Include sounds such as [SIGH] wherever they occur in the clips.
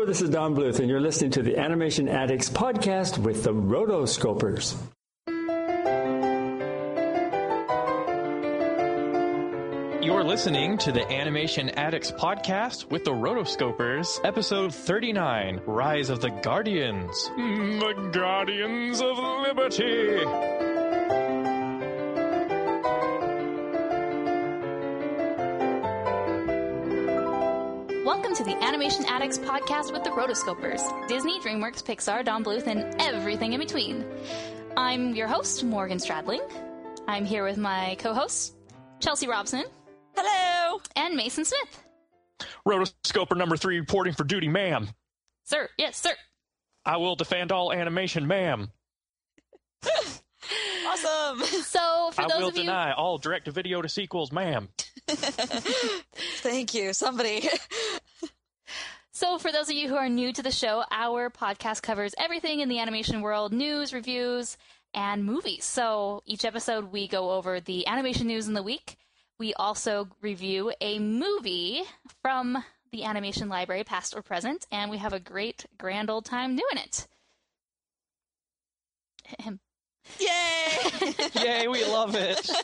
Hello, this is Don Bluth, and you're listening to the Animation Addicts podcast with the Rotoscopers. You're listening to the Animation Addicts podcast with the Rotoscopers, episode 39 Rise of the Guardians. The Guardians of Liberty. To the Animation Addicts podcast with the Rotoscopers, Disney, DreamWorks, Pixar, Don Bluth, and everything in between. I'm your host, Morgan Stradling. I'm here with my co-hosts, Chelsea Robson. Hello. And Mason Smith. Rotoscoper number three reporting for duty, ma'am. Sir, yes, sir. I will defend all animation, ma'am. [LAUGHS] awesome. So, for I those will of you, deny all direct to video to sequels, ma'am. [LAUGHS] Thank you, somebody. So for those of you who are new to the show, our podcast covers everything in the animation world: news, reviews, and movies. So each episode, we go over the animation news in the week. We also review a movie from the animation library, past or present, and we have a great, grand old time doing it. Ahem. Yay! [LAUGHS] Yay, we love it. [LAUGHS]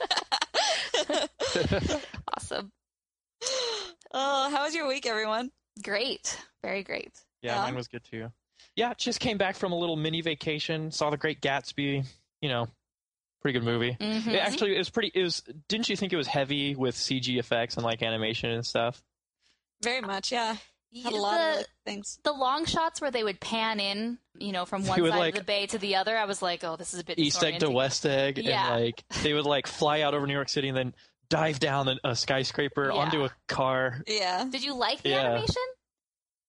Awesome. oh, how was your week, everyone? Great. Very great. Yeah, Yeah. mine was good too. Yeah, just came back from a little mini vacation, saw The Great Gatsby. You know, pretty good movie. Mhm. It actually, it was pretty. It was. Didn't you think it was heavy with CG effects and like animation and stuff? Very much, yeah. Had a Yeah, lot the- of things. the long shots where they would pan in, you know, from one would, side like- of the bay to the other, I was like, oh, this is a bit East Egg to. West Egg, Yeah. and like they would like fly out over New York City and then dive down a, a skyscraper Yeah. onto a car. Yeah. Did you like the Yeah. animation?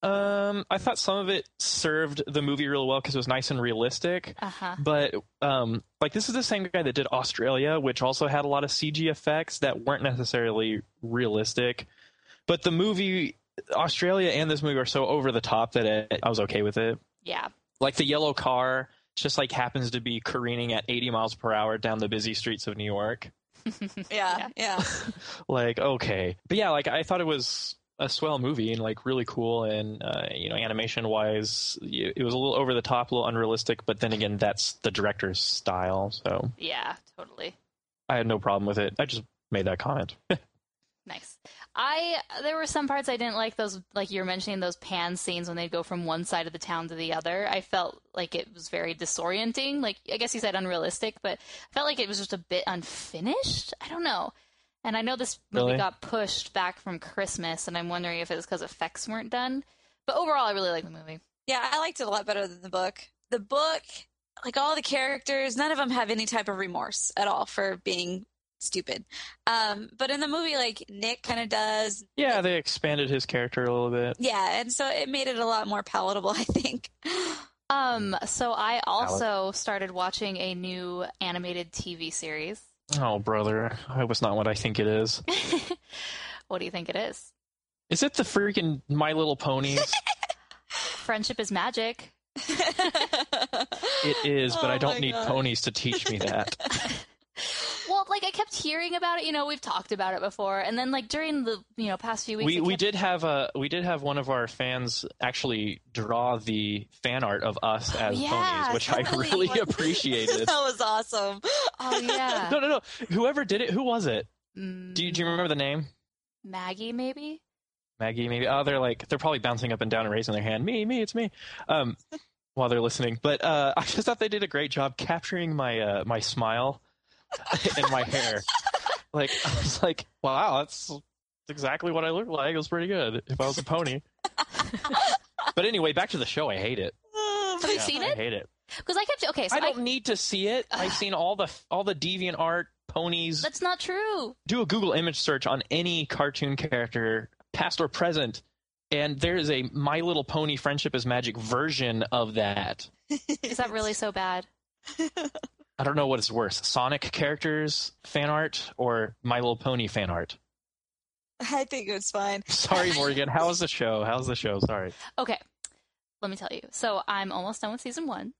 Um, I thought some of it served the movie really well because it was nice and realistic. Uh huh. But um, like this is the same guy that did Australia, which also had a lot of CG effects that weren't necessarily realistic. But the movie Australia and this movie are so over the top that it, I was okay with it. Yeah. Like the yellow car just like happens to be careening at 80 miles per hour down the busy streets of New York. [LAUGHS] Yeah. Yeah. [LAUGHS] like okay but yeah like i thought it was a swell movie and like really cool and uh, you know animation wise it was a little over the top a little unrealistic but then again that's the director's style so Yeah, totally. i had no problem with it i just made that comment Nice. [LAUGHS] I there were some parts I didn't like those like you were mentioning those pan scenes when they'd go from one side of the town to the other. I felt like it was very disorienting. Like I guess you said unrealistic, but I felt like it was just a bit unfinished. I don't know. And I know this movie Really? got pushed back from Christmas, and I'm wondering if it was because effects weren't done. But overall, I really like the movie. Yeah, I liked it a lot better than the book. The book, like all the characters, none of them have any type of remorse at all for being stupid. Um, but in the movie, like Nick kind of does. yeah they expanded his character a little bit Yeah, and so it made it a lot more palatable, [LAUGHS] I think. Um, so I also started watching a new animated TV series. oh brother i hope it's not what i think it is [LAUGHS] What do you think it is? is it the freaking my little ponies [LAUGHS] Friendship is magic. it is but Oh i don't need God. ponies to teach me that Well, like I kept hearing about it. You know, we've talked about it before, and then like during the you know past few weeks, we it we did have a we did have one of our fans actually draw the fan art of us as yeah, ponies, which. I really [LAUGHS] appreciated. that was awesome. Oh yeah, [LAUGHS] no, no, no. Whoever did it, who was it? Mm, Do you, do you remember the name? Maggie maybe? Maggie, maybe. Oh, they're like they're probably bouncing up and down and raising their hand. Me, me, it's me. Um, [LAUGHS] while they're listening, but uh, I just thought they did a great job capturing my uh, my smile [LAUGHS] and my hair. Like [LAUGHS] I was like, wow, that's exactly what I look like. It was pretty good if I was a pony. [LAUGHS] but anyway, back to the show. I hate it. Have you seen I it? I hate it. Because I kept okay. So I I don't need to see it. I've seen all the all the deviant art ponies. that's not true. Do a Google image search on any cartoon character, past or present, and there is a My Little Pony Friendship is Magic version of that. Is that really so bad? I don't know what is worse: Sonic characters fan art or My Little Pony fan art. I think it [LAUGHS] [LAUGHS] was fine. Sorry, Morgan. How's the show? How's the show? Sorry. Okay, let me tell you. So I'm almost done with season one.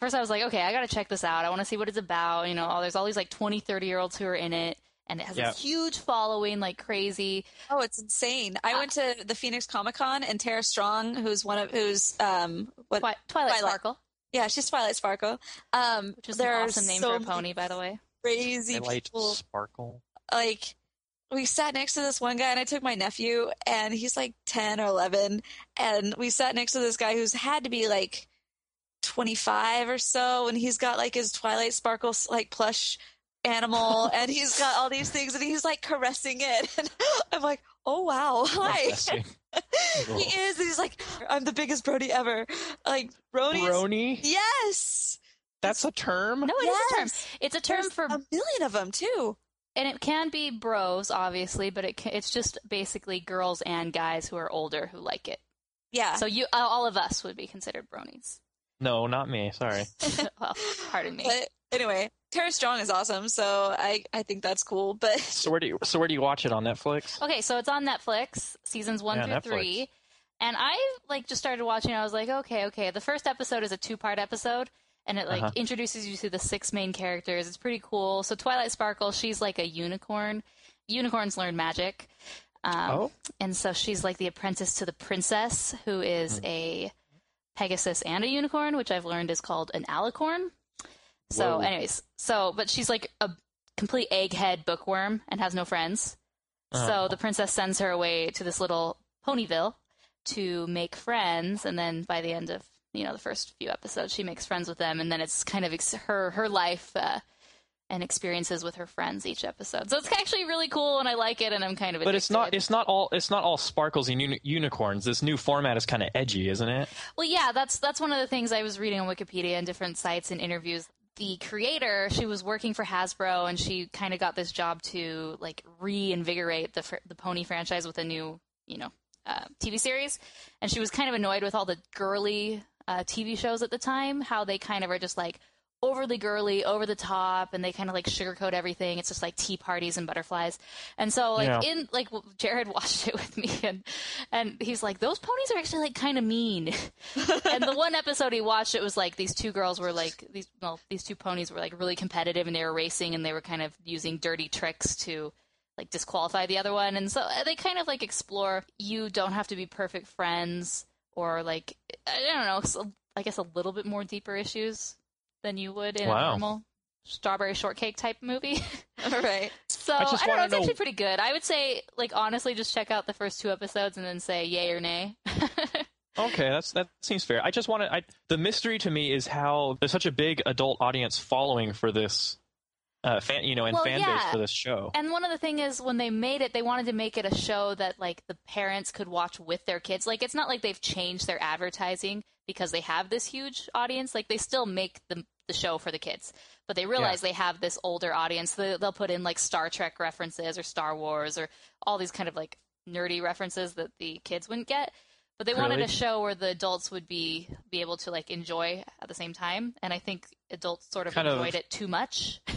First, I was like, okay, I got to check this out. I want to see what it's about. You know, there's all these like 20, 30 year olds who are in it. and it has Yeah. a huge following, like crazy. Oh, it's insane. I went to the Phoenix Comic Con and Tara Strong, who's one of who's um what Twi- Twilight, Twilight. Sparkle, yeah, she's Twilight Sparkle. Um which is there an are awesome name so for a pony, by the way. Crazy Twilight people. sparkle. Like we sat next to this one guy and I took my nephew and he's like 10 or 11 and we sat next to this guy who's had to be like 25 or so and he's got like his Twilight Sparkle like plush animal [LAUGHS] and he's got all these things and he's like caressing it [LAUGHS] and I'm like, "Oh wow. [LAUGHS] Hi." Bless [LAUGHS] you. he is. He's like, I'm the biggest Brody ever. Like Brody. is- Brony? Yes. That's a term? No, it is a term. It's a term There's for, a million of them too. and it can be bros, obviously, but it can, it's just basically girls and guys who are older who like it. Yeah. So you, uh, all of us would be considered bronies. No, not me. Sorry. [LAUGHS] well, pardon me. but anyway, Tara Strong is awesome, so I I think that's cool. But [LAUGHS] So where do you so where do you watch it on Netflix? Okay, so it's on Netflix, seasons one Yeah, through Netflix. three. And I like just started watching. I was like, okay, okay. The first episode is a two-part episode, and it like Uh-huh. introduces you to the six main characters. It's pretty cool. So Twilight Sparkle, she's like a unicorn. Unicorns learn magic, um, Oh. and so she's like the apprentice to the princess, who is Hmm. a Pegasus and a unicorn, which I've learned is called an alicorn. So, Whoa. anyways, so but she's like a complete egghead bookworm and has no friends. So Uh-huh. the princess sends her away to this little Ponyville to make friends, and then by the end of you know the first few episodes, she makes friends with them, and then it's kind of ex- her her life uh, and experiences with her friends each episode. So it's actually really cool, and I like it, and I'm kind of. But it's not it's not all it's not all sparkles and uni- unicorns. This new format is kind of edgy, isn't it? Well, yeah, that's that's one of the things I was reading on Wikipedia and different sites and interviews. The creator, she was working for Hasbro, and she kind of got this job to like reinvigorate the the pony franchise with a new, you know, uh, TV series. And she was kind of annoyed with all the girly uh, TV shows at the time, how they kind of are just like overly girly, over the top, and they kind of like sugarcoat everything. It's just like tea parties and butterflies. And so, like Yeah. in like Jared [LAUGHS] watched it with me, and and he's like, those ponies are actually like kind of mean. [LAUGHS] and the one episode he watched, it was like these two girls were like these well, these two ponies were like really competitive, and they were racing, and they were kind of using dirty tricks to like disqualify the other one. And so uh, they kind of like explore you don't have to be perfect friends, or like I don't know, I guess a little bit more deeper issues than you would in Wow. a normal strawberry shortcake type movie. all [LAUGHS] right. So I I, just don't know. wanna It's actually pretty good. I would say, like honestly, just check out the first two episodes and then say yay or nay. [LAUGHS] Okay, that's that seems fair. I just want to. I, the mystery to me is how there's such a big adult audience following for this, uh, fan, you know, and Well, fan base for this show. and one of the thing is when they made it, they wanted to make it a show that like the parents could watch with their kids. Like it's not like they've changed their advertising because they have this huge audience. Like they still make the the show for the kids, but they realize they have this older audience. They, they'll put in like Star Trek references or Star Wars or all these kind of like nerdy references that the kids wouldn't get. But they wanted a show where the adults would be be able to like enjoy at the same time, and I think adults sort of Kind of- enjoyed it too much. [LAUGHS]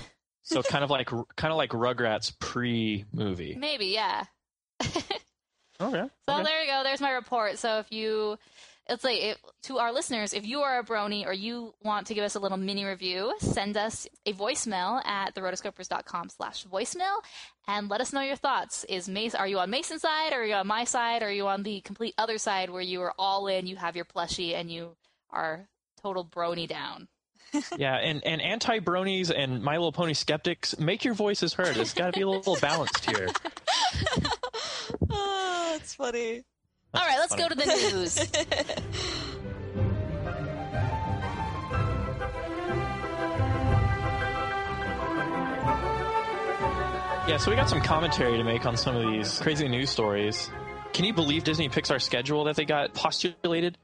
So kind of like kind of like Rugrats pre movie. Maybe, yeah. Oh, okay. [LAUGHS] So okay. there you go. There's my report. So if you, let's say, if, to our listeners, if you are a brony or you want to give us a little mini review, send us a voicemail at therotoscopers.com slash voicemail and let us know your thoughts. Is Mace, are you on Mason's side? Or are you on my side? Or are you on the complete other side where you are all in, you have your plushie, and you are total brony down? Yeah, and and anti bronies and My Little Pony skeptics, make your voices heard. It's got to be a little balanced here. [LAUGHS] Oh, it's funny. all right, let's funny. go to the news. [LAUGHS] Yeah, so we got some commentary to make on some of these crazy news stories. Can you believe Disney Pixar schedule that they got postulated?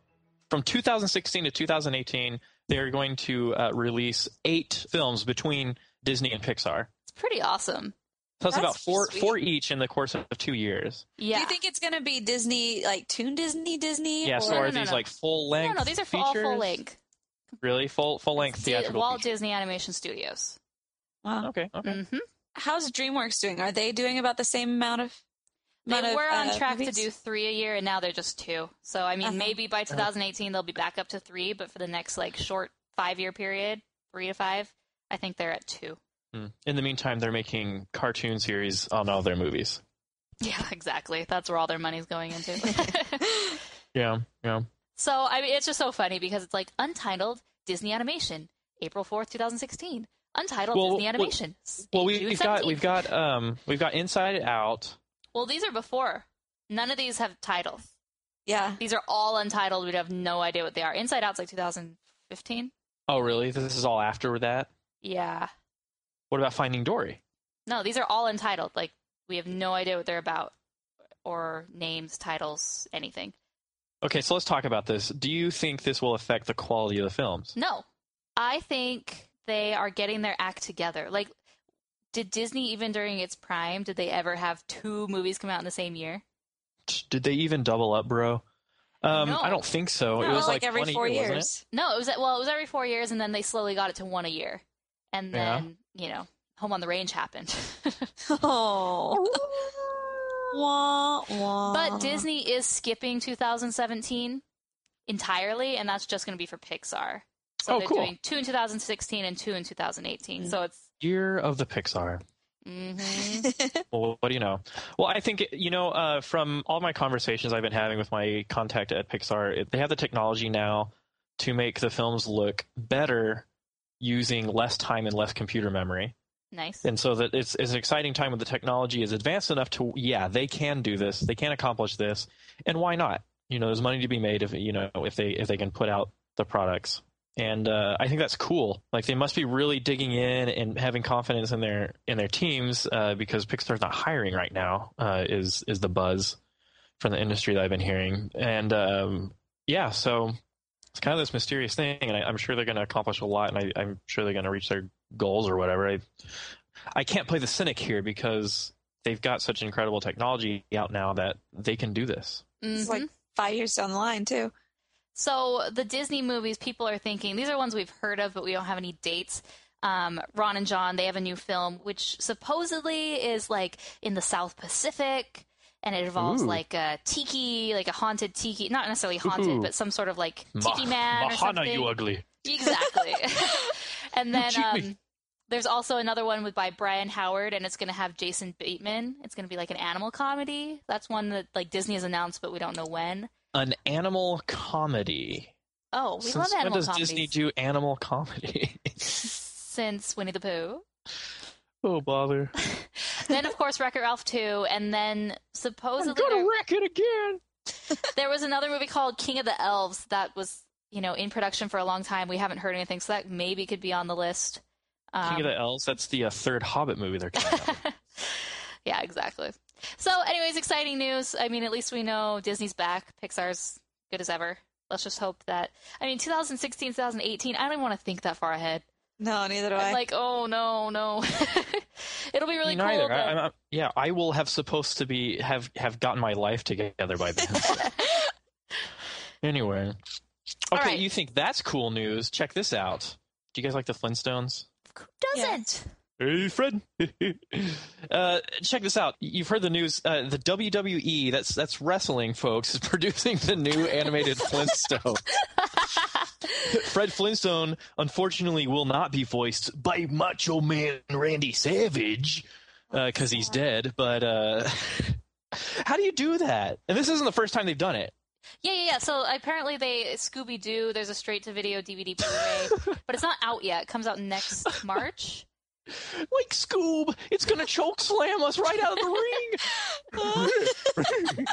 From 2016 to 2018, they're going to uh, release eight films between Disney and Pixar. it's pretty awesome. So that's, That's about four sweet. four each in the course of two years. Yeah. Do you think it's gonna be Disney, like Toon Disney, Disney? Yeah, or- so are no, no, these no. like full length? no, no, these are features? all full length. Really, full full length theatrical. Walt features. Disney Animation Studios. Wow. Okay, okay. hmm How's DreamWorks doing? Are they doing about the same amount of? They amount of, were on uh, track movies? to do three a year, and now they're just two. So I mean, Uh-huh. maybe by 2018 they'll be back up to three, but for the next like short five year period, three to five, I think they're at two. Hmm. In the meantime, they're making cartoon series on all their movies. [LAUGHS] Yeah, exactly. That's where all their money's going into. [LAUGHS] [LAUGHS] Yeah, yeah. so, I mean, it's just so funny because it's like Untitled Disney Animation, April 4th, 2016. Untitled Well, Disney Animation. Well, we, we've got we've got um we've got Inside Out. Well, these are before. None of these have titles. Yeah. These are all untitled. We'd have no idea what they are. Inside Out's like 2015. Oh, really? This is all after that. Yeah. What about Finding Dory? No, these are all untitled. Like we have no idea what they're about, or names, titles, anything. Okay, so let's talk about this. Do you think this will affect the quality of the films? No, I think they are getting their act together. Like, did Disney even during its prime did they ever have two movies come out in the same year? Did they even double up, bro? Um, No. I don't think so. it was like, like, every one a four year, it? years. No, it was well, it was every four years, and then they slowly got it to one a year, and Yeah. then you know, Home on the Range happened. Oh. [LAUGHS] [LAUGHS] wah, wah. But Disney is skipping 2017 entirely, and that's just going to be for Pixar. So Oh, they're cool. doing two in 2016 and two in 2018. So it's. Year of the Pixar. mhm. Well, what do you know? Well, I think you know uh, from all my conversations I've been having with my contact at Pixar, they have the technology now to make the films look better using less time and less computer memory. Nice. And so that it's, it's an exciting time when the technology is advanced enough to yeah they can do this, they can accomplish this, and why not? You know, there's money to be made if you know if they if they can put out the products. And uh, I think that's cool. Like they must be really digging in and having confidence in their in their teams uh, because Pixar's not hiring right now. Uh, is is the buzz from the industry that I've been hearing. And um, yeah, so it's kind of this mysterious thing, and I, I'm sure they're going to accomplish a lot, and I, I'm sure they're going to reach their goals or whatever. I I can't play the cynic here because they've got such incredible technology out now that they can do this. It's Mhm. like five years down the line, too. So the Disney movies, people are thinking these are ones we've heard of, but we don't have any dates. Um, Ron and John, they have a new film which supposedly is like in the South Pacific, and it involves Ooh. like a tiki, like a haunted tiki, not necessarily haunted, Ooh. but some sort of like tiki man or Mahana, something. you ugly. Exactly. [LAUGHS] [LAUGHS] and then um, there's also another one with by Byron Howard, and it's going to have Jason Bateman. It's going to be like an animal comedy. That's one that like Disney has announced, but we don't know when. An animal comedy. Oh, we Since love when does comedies. Disney do animal comedy? [LAUGHS] Since Winnie the Pooh. oh bother! [LAUGHS] then of course Wreck-It Ralph 2, and then I'm supposedly gonna there, wreck it again. [LAUGHS] there was another movie called King of the Elves that was you know in production for a long time. We haven't heard anything, so that maybe could be on the list. Um, King of the Elves. That's the uh, third Hobbit movie they're coming out. yeah, exactly. So, anyways, exciting news. I mean, at least we know Disney's back. Pixar's good as ever. Let's just hope that. I mean, 2016, 2018. I don't even want to think that far ahead. No, neither do I. I'm like, oh no, no. [LAUGHS] It'll be really Me cool. neither. but- I, I'm, I'm- yeah, I will have supposed to be have have gotten my life together by then. [LAUGHS] anyway, okay, right. you think that's cool news? Check this out. Do you guys like the Flintstones? Who doesn't? Hey, Fred. [LAUGHS] uh, check this out. You've heard the news. Uh, the WWE, that's that's wrestling, folks, is [LAUGHS] producing the new animated Flintstone. [LAUGHS] Fred Flintstone, unfortunately, will not be voiced by Macho Man Randy Savage because he's dead. But uh, how do you do that? And this isn't the first time they've done it. Yeah, yeah, yeah. So apparently they Scooby Doo. There's a straight to video DVD Blu-ray, but it's not out yet. It comes out next March. Like Scoob, it's gonna choke slam us right out of the ring.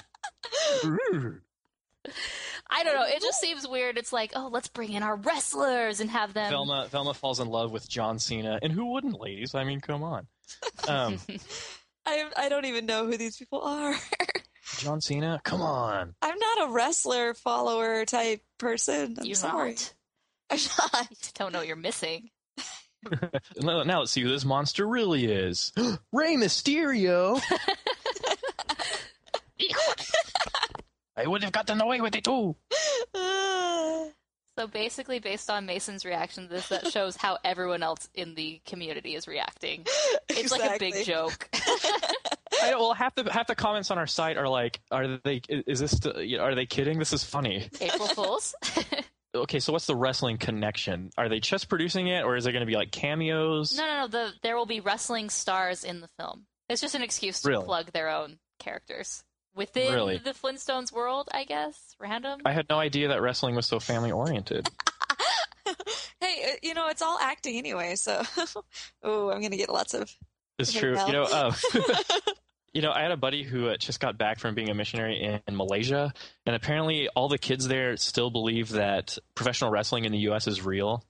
I don't know. It just seems weird. It's like, oh, let's bring in our wrestlers and have them. Velma Velma falls in love with John Cena, and who wouldn't, ladies? I mean, come on. Um, [LAUGHS] I I don't even know who these people are. [LAUGHS] John Cena, come on. I'm not a wrestler follower type person. I'm You're sorry. not. I'm not. [LAUGHS] You don't know what you're missing. [LAUGHS] Now now let's see who this monster really is. [GASPS] Rey Mysterio. [LAUGHS] I would have gotten away with it too. So basically, based on Mason's reaction to this, that shows how everyone else in the community is reacting. It's like a big joke. I know, well, half the half the comments on our site are like, "Are they? Is this? Are they kidding? This is funny." April Fools. [LAUGHS] okay, so what's the wrestling connection? Are they just producing it, or is it going to be like cameos? No, no, no. The there will be wrestling stars in the film. It's just an excuse to Really? plug their own characters within Really? the Flintstones world. I guess random. I had no idea that wrestling was so family oriented. [LAUGHS] hey, uh, you know, it's all acting anyway, so. [LAUGHS] oh, I'm going to get lots of. It's true. You know, uh, [LAUGHS] you know, I had a buddy who uh, just got back from being a missionary in, in Malaysia, and apparently all the kids there still believe that professional wrestling in the U.S. is real.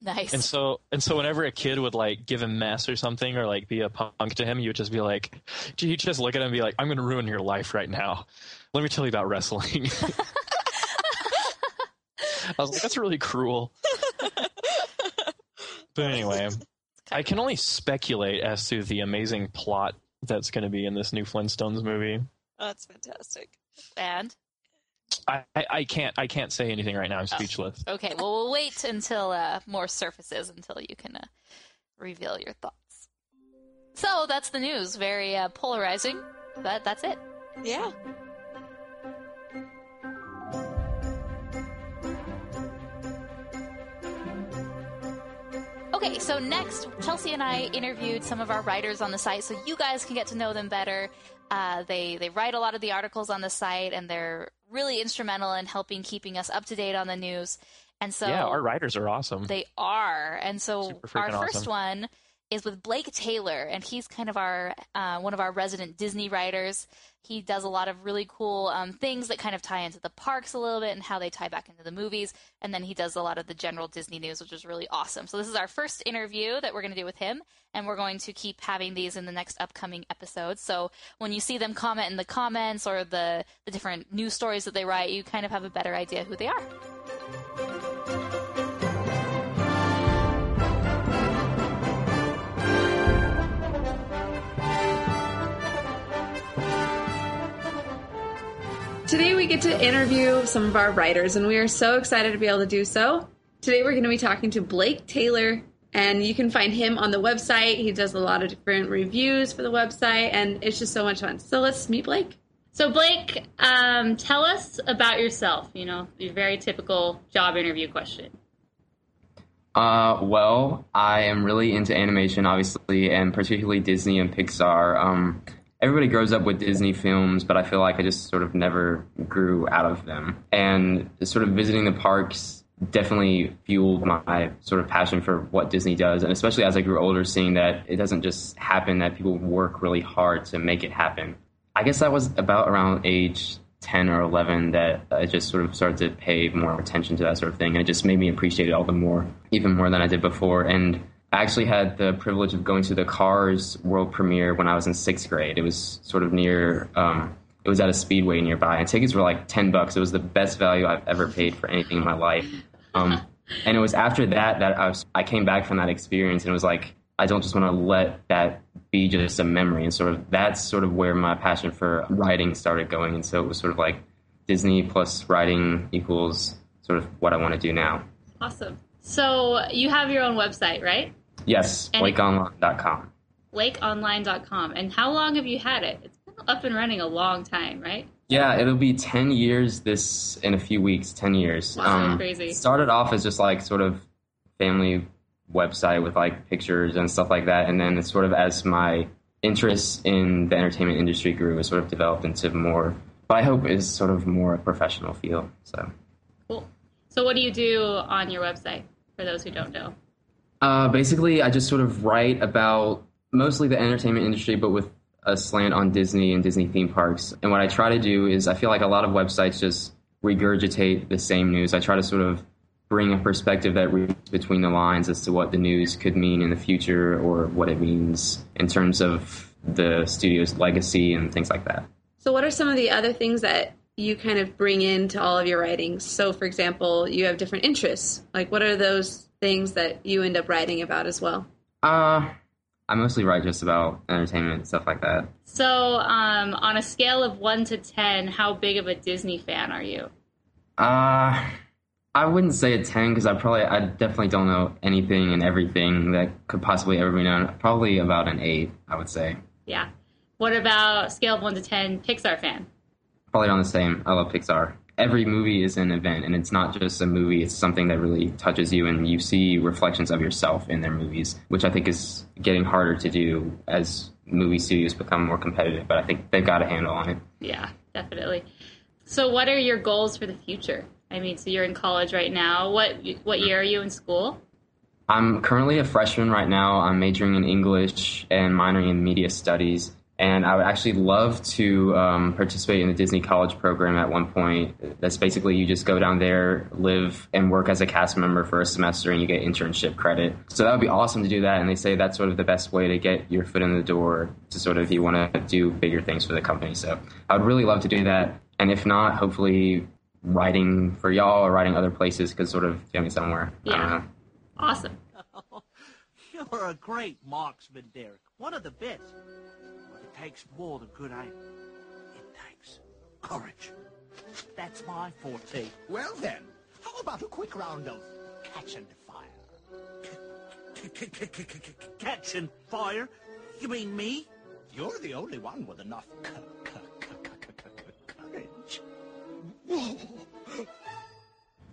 nice. And so, and so, whenever a kid would like give him mess or something, or like be a punk to him, you would just be like, you just look at him and be like, "I'm going to ruin your life right now. Let me tell you about wrestling." [LAUGHS] I was like, "That's really cruel." [LAUGHS] But anyway, I can only speculate as to the amazing plot that's going to be in this new Flintstones movie. Oh, that's fantastic. and I, I, I can't I can't say anything right now. I'm speechless. okay, well we'll wait until uh, more surfaces until you can uh, reveal your thoughts. So that's the news. Very uh, polarizing, but that's it. Yeah. Okay, so next, Chelsea and I interviewed some of our writers on the site, so you guys can get to know them better. Uh, they they write a lot of the articles on the site, and they're really instrumental in helping keeping us up to date on the news. And so yeah, our writers are awesome. they are. And so our first awesome. one is with Blake Taylor, and he's kind of our uh, one of our resident Disney writers. He does a lot of really cool um, things that kind of tie into the parks a little bit and how they tie back into the movies. And then he does a lot of the general Disney news, which is really awesome. So this is our first interview that we're going to do with him, and we're going to keep having these in the next upcoming episodes. So when you see them comment in the comments or the the different news stories that they write, you kind of have a better idea who they are. Today we get to interview some of our writers, and we are so excited to be able to do so. Today we're going to be talking to Blake Taylor, and you can find him on the website. He does a lot of different reviews for the website, and it's just so much fun. So let's meet Blake. So, Blake, um, tell us about yourself. You know, your very typical job interview question. Uh, well, I am really into animation, obviously, and particularly Disney and Pixar. Um, everybody grows up with Disney films, but I feel like I just sort of never grew out of them. And sort of visiting the parks definitely fueled my sort of passion for what Disney does, and especially as I grew older, seeing that it doesn't just happen, that people work really hard to make it happen. I guess that was about around age 10 or 11 that I just sort of started to pay more attention to that sort of thing. And it just made me appreciate it all the more, even more than I did before. And I actually had the privilege of going to the Cars world premiere when I was in sixth grade. It was sort of near, um, it was at a speedway nearby, and tickets were like 10 bucks. It was the best value I've ever paid for anything in my life. Um, and it was after that that I was, I came back from that experience and it was like, I don't just want to let that be just a memory. And sort of that's sort of where my passion for writing started going. And so it was sort of like Disney plus writing equals sort of what I want to do now. Awesome. So, you have your own website, right? Yes, And- BlakeOnline.com. lakeonline.com. And how long have you had it? It's been up and running a long time, right? Yeah, it'll be 10 years this in a few weeks, 10 years. Wow, um, crazy. Started off as just like sort of family website with like pictures and stuff like that. And then it's sort of as my interest in the entertainment industry grew, it sort of developed into more, but I hope is sort of more a professional feel. So. Cool. So, what do you do on your website for those who don't know? Uh, basically, I just sort of write about mostly the entertainment industry, but with a slant on Disney and Disney theme parks. And what I try to do is, I feel like a lot of websites just regurgitate the same news. I try to sort of bring a perspective that reads between the lines as to what the news could mean in the future or what it means in terms of the studio's legacy and things like that. So, what are some of the other things that you kind of bring into all of your writings? So, for example, you have different interests. Like, what are those things that you end up writing about as well? Uh, I mostly write just about entertainment and stuff like that. So, um, on a scale of 1 to 10, how big of a Disney fan are you? Uh, I wouldn't say a 10 because I probably, I definitely don't know anything and everything that could possibly ever be known. Probably about an 8, I would say. Yeah. What about scale of 1 to 10, Pixar fan? Probably on the same. I love Pixar. Every movie is an event and it's not just a movie it's something that really touches you and you see reflections of yourself in their movies which i think is getting harder to do as movie studios become more competitive but i think they've got a handle on it Yeah, definitely. So, what are your goals for the future? I mean, so you're in college right now. What what year are you in school? i'm currently a freshman right now i'm majoring in english and minoring in media studies and i would actually love to um, participate in the disney college program at one point that's basically you just go down there live and work as a cast member for a semester and you get internship credit so that would be awesome to do that and they say that's sort of the best way to get your foot in the door to sort of if you want to do bigger things for the company so i would really love to do that and if not hopefully writing for y'all or writing other places could sort of get me somewhere I don't Yeah. know. Awesome. [LAUGHS] You're a great marksman, Derek. One of the best. But it takes more than good aim. It takes courage. That's my forte. Well then, how about a quick round of catch and fire? Catch and fire? You mean me? You're the only one with enough courage.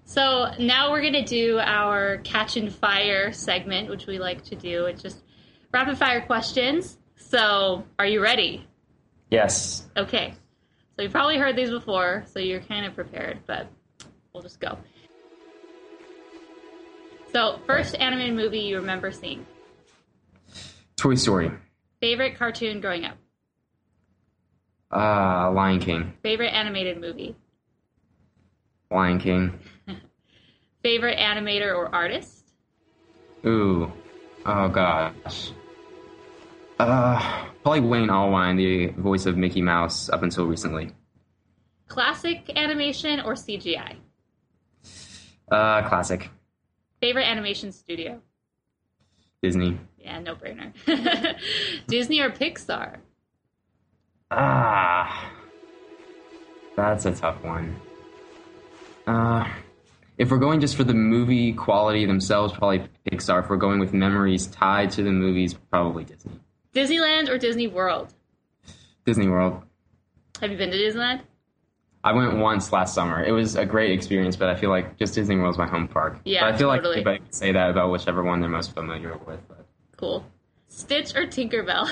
So now we're gonna do our catch and fire segment, which we like to do. It's just rapid fire questions. So, are you ready? yes Okay. So you've probably heard these before, so you're kind of prepared, but we'll just go. So, first animated movie you remember seeing. Toy Story. Favorite cartoon growing up. Uh, Lion King. Favorite animated movie. Lion King. [LAUGHS] Favorite animator or artist. Ooh. Oh gosh. Uh, probably Wayne Allwine, the voice of Mickey Mouse up until recently. Classic animation or CGI. Uh, classic. Favorite animation studio. Disney. Yeah, no brainer. [LAUGHS] Disney or Pixar. Ah. That's a tough one. Uh, if we're going just for the movie quality themselves, probably Pixar. If we're going with memories tied to the movies, probably Disney. Disneyland or Disney World. Disney World. Have you been to Disneyland? I went once last summer. It was a great experience, but I feel like just Disney World's my home park. Yeah, but I feel totally. like everybody can say that about whichever one they're most familiar with. But Cool. Stitch or Tinkerbell.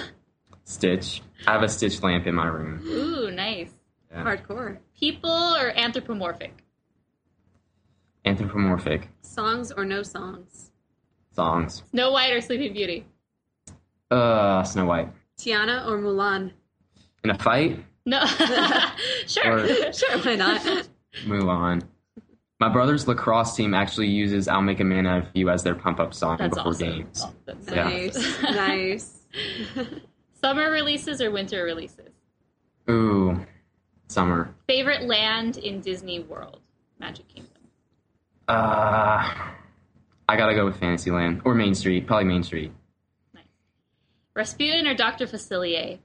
Stitch. I have a Stitch lamp in my room. Ooh, nice. Yeah. Hardcore. People or anthropomorphic. Anthropomorphic Songs or no songs? songs. Snow White or Sleeping Beauty. Uh, Snow White. Tiana or Mulan? In a fight, No. [LAUGHS] sure. Or- sure. Why not? Mulan. My brother's lacrosse team actually uses "I'll Make a Man Out of You" as their pump-up song That's before awesome. games. Oh, that's Yeah. Nice. [LAUGHS] nice. [LAUGHS] Summer releases or winter releases. Ooh, summer. Favorite land in Disney World. Magic Kingdom. Uh, I gotta go with Fantasyland or Main Street. Probably Main Street. Rasputin or Dr. Facilier.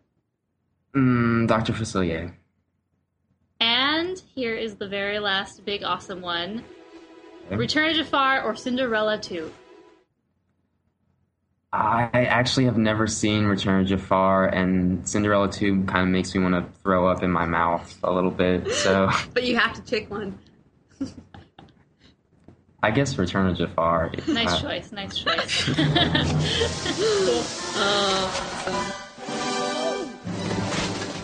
Mm, Doctor Facilier. And here is the very last big awesome one. Okay. Return of Jafar or Cinderella 2. I actually have never seen Return of Jafar, and Cinderella 2 kind of makes me want to throw up in my mouth a little bit. So [LAUGHS] But you have to pick one. [LAUGHS] I guess Return of Jafar. Nice Uh, choice, nice choice. Oh,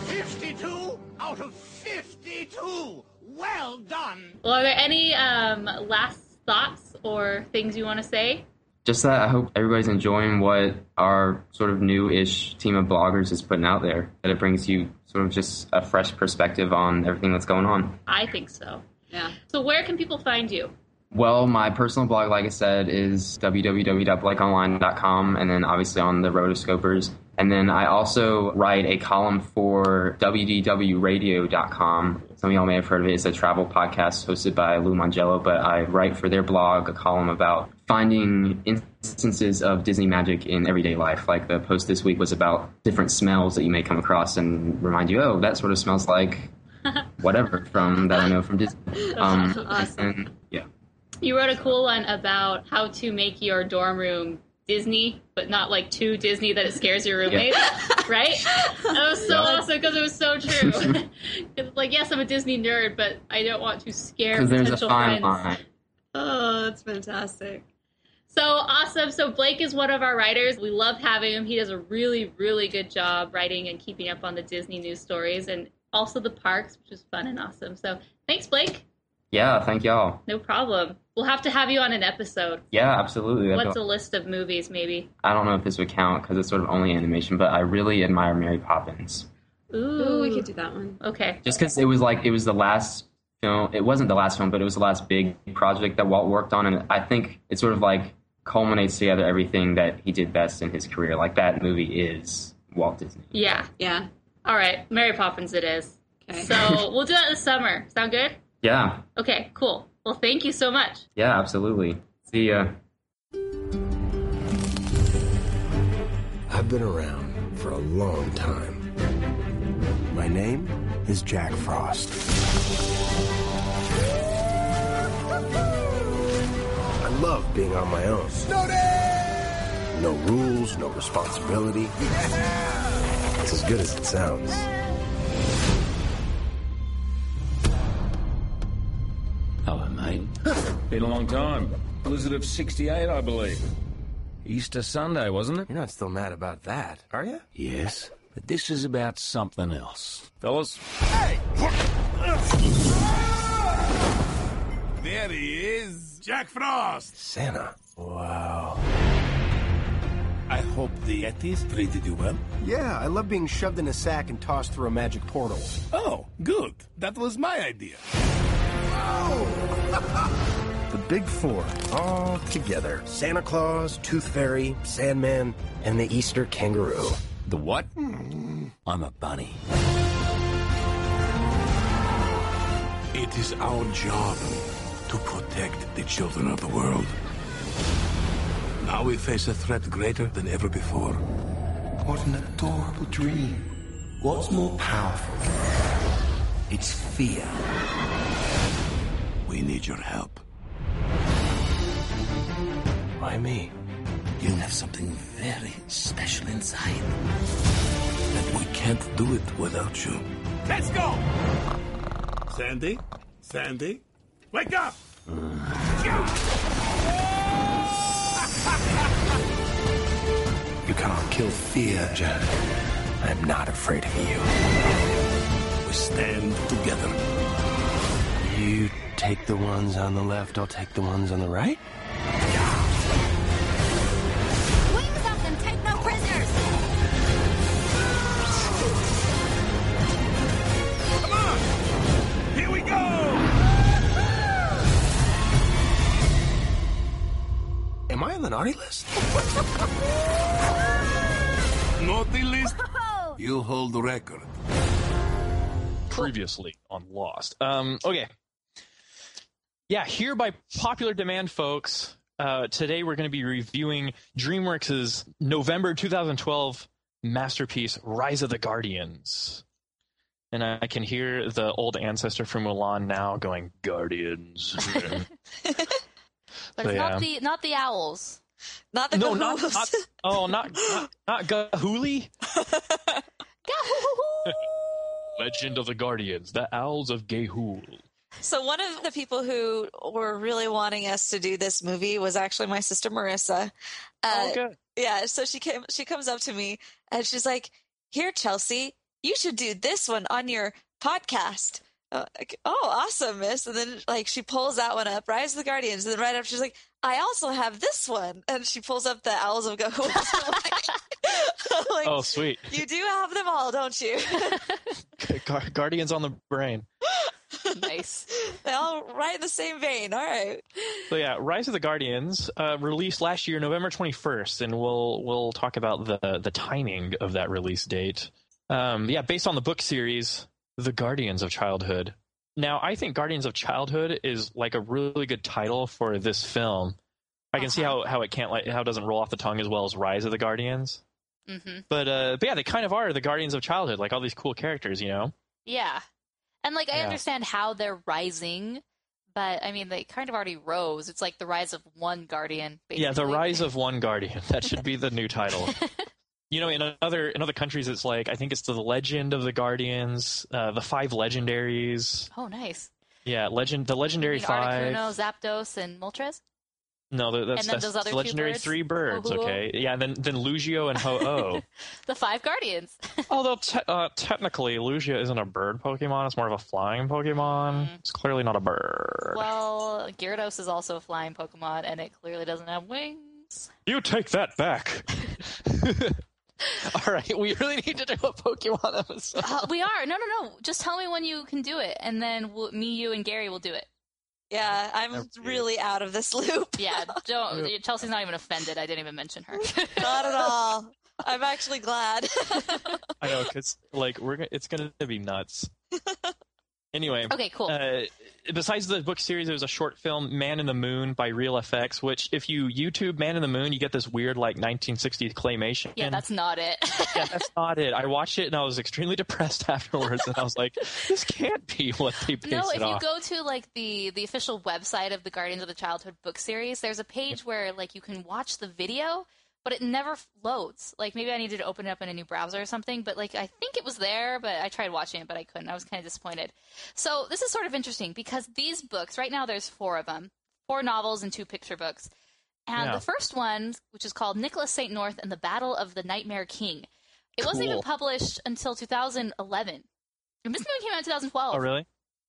52 out of 52! Well done! well, are there any um, last thoughts or things you want to say? Just that I hope everybody's enjoying what our sort of new-ish team of bloggers is putting out there. That it brings you sort of just a fresh perspective on everything that's going on. I think so. Yeah. So, where can people find you? Well, my personal blog, like I said, is www.blakeonline.com, and then obviously on the Rotoscopers. And then I also write a column for wdwradio.com. Some of y'all may have heard of it. It's a travel podcast hosted by Lou Mongello, but I write for their blog a column about finding instances of Disney magic in everyday life. Like the post this week was about different smells that you may come across and remind you, oh, that sort of smells like [LAUGHS] whatever from that I know from Disney. [LAUGHS] Um, Awesome. and, yeah. You wrote a cool one about how to make your dorm room Disney, but not like too Disney that it scares your roommate, [LAUGHS] right? That was so Yeah. awesome because it was so true. [LAUGHS] [LAUGHS] like, yes, I'm a Disney nerd, but I don't want to scare Because there's a potential fine friends. line. Oh, that's fantastic. So awesome. So Blake is one of our writers. We love having him. He does a really, really good job writing and keeping up on the Disney news stories and also the parks, which is fun and awesome. So thanks, Blake. Yeah, thank y'all. No problem. We'll have to have you on an episode. Yeah, absolutely. What's a list of movies, maybe? I don't know if this would count because it's sort of only animation, but I really admire Mary Poppins. Ooh, Ooh, we could do that one. Okay. Just because it was like it was the last film. It wasn't the last film, but it was the last big project that Walt worked on, and I think it sort of like culminates together everything that he did best in his career. Like that movie is Walt Disney. Yeah. Yeah. All right. Mary Poppins it is. Okay. So we'll do that this summer. Sound good? Yeah, Okay, cool. Well, thank you so much. yeah, absolutely. See ya. I've been around for a long time. My name is Jack Frost. I love being on my own. No rules, no responsibility. It's as good as it sounds. Hello. Been a long time. Blizzard of 68, I believe. Easter Sunday, wasn't it? You're not still mad about that, are you? Yes, but this is about something else. Fellas, Hey! There he is, Jack Frost. Santa. Wow. I hope the Yetis treated you well. Yeah, I love being shoved in a sack and tossed through a magic portal. Oh, good. That was my idea. [LAUGHS] The Big Four, all together. Santa Claus, Tooth Fairy, Sandman, and the Easter Kangaroo. the what? Hmm. I'm a bunny. It is our job to protect the children of the world. Now we face a threat greater than ever before. What an adorable dream. What's more powerful? It's fear. We need your help. Why me? You have something very special inside. And we can't do it without you. Let's go! Sandy? Sandy? Wake up! You cannot kill fear, Jack. I'm not afraid of you. We stand together. You take the ones on the left, I'll take the ones on the right? Wings up and take no prisoners! Come on! Here we go! Am I on the naughty list? [LAUGHS] Naughty list? You hold the record. previously on Lost. Um, okay. Yeah, here by popular demand, folks. Uh, today we're going to be reviewing DreamWorks' November 2012 masterpiece, Rise of the Guardians. And I can hear the old ancestor from Mulan now going, Guardians. [LAUGHS] But So, it's yeah. not the not the owls. Not the no, not, not, oh, not, not, not Gahuli? [LAUGHS] [LAUGHS] Legend of the Guardians, the Owls of Ga'Hoole. So one of the people who were really wanting us to do this movie was actually my sister Marissa. Uh, Oh, good. Yeah, so she came. She comes up to me and she's like, "Here, Chelsea, you should do this one on your podcast." Uh, like, oh, awesome, Miss! And then like she pulls that one up, Rise of the Guardians, and then right after she's like, "I also have this one," and she pulls up the Owls of Ga'Hoole. [LAUGHS] I'm like, like, Oh, sweet. [LAUGHS] you do have them all, don't you? [LAUGHS] Gu- Guardians on the brain. nice. they all right in the same vein. All right. So yeah, Rise of the Guardians uh, released last year, November twenty first, and we'll we'll talk about the the timing of that release date. Um, yeah, based on the book series, The Guardians of Childhood. Now, I think Guardians of Childhood is like a really good title for this film. I can see how how it can't like how it doesn't roll off the tongue as well as Rise of the Guardians. hmm But uh, but yeah, they kind of are the Guardians of Childhood, like all these cool characters, you know. Yeah. And like I Yeah. understand how they're rising, But I mean, they kind of already rose. It's like the rise of one guardian. Basically. Yeah, the rise of one guardian. [LAUGHS] That should be the new title. [LAUGHS] you know, in other in other countries, it's like I think it's the Legend of the Guardians, uh, the Five Legendaries. Oh, nice. Yeah, legend the Legendary You mean Five. Articuno, Zapdos, and Moltres. No, that- that's, And then that's those other legendary birds? three birds. Okay, yeah, then then Lugia and Ho-Oh. [LAUGHS] The five guardians. [LAUGHS] Although te- uh, technically, Lugia isn't a bird Pokemon; it's more of a flying Pokemon. It's clearly not a bird. well, Gyarados is also a flying Pokemon, and it clearly doesn't have wings. You take that back. [LAUGHS] [LAUGHS] All right, we really need to do a Pokemon episode. Uh, we are. No, no, no. Just tell me when you can do it, and then we'll, me, you, and Gary will do it. Yeah, I'm really out of this loop. Yeah, [LAUGHS] don't. Chelsea's not even offended. I didn't even mention her. [LAUGHS] Not at all. I'm actually glad. I know, because like we're it's gonna be nuts. Anyway, Okay, cool. Uh, besides the book series, there was a short film, Man in the Moon, by Reel FX. Which, if you YouTube Man in the Moon, you get this weird like 1960s claymation. yeah, that's not it. [LAUGHS] yeah, that's not it. I watched it and I was extremely [LAUGHS] depressed afterwards, and I was like, "This can't be what they based no, it if you off." go to like the the official website of the Guardians of the Childhood book series, there's a page where like you can watch the video, but it never loads. Like maybe I needed to open it up in a new browser or something, but like I think it was there, but I tried watching it, but I couldn't. I was kind of disappointed. So this is sort of interesting because these books right now there's four of them, four novels and two picture books. And Yeah. the first one, which is called Nicholas St. North and the Battle of the Nightmare King, it wasn't even published until 2011. And this movie came out in 2012. Oh, really?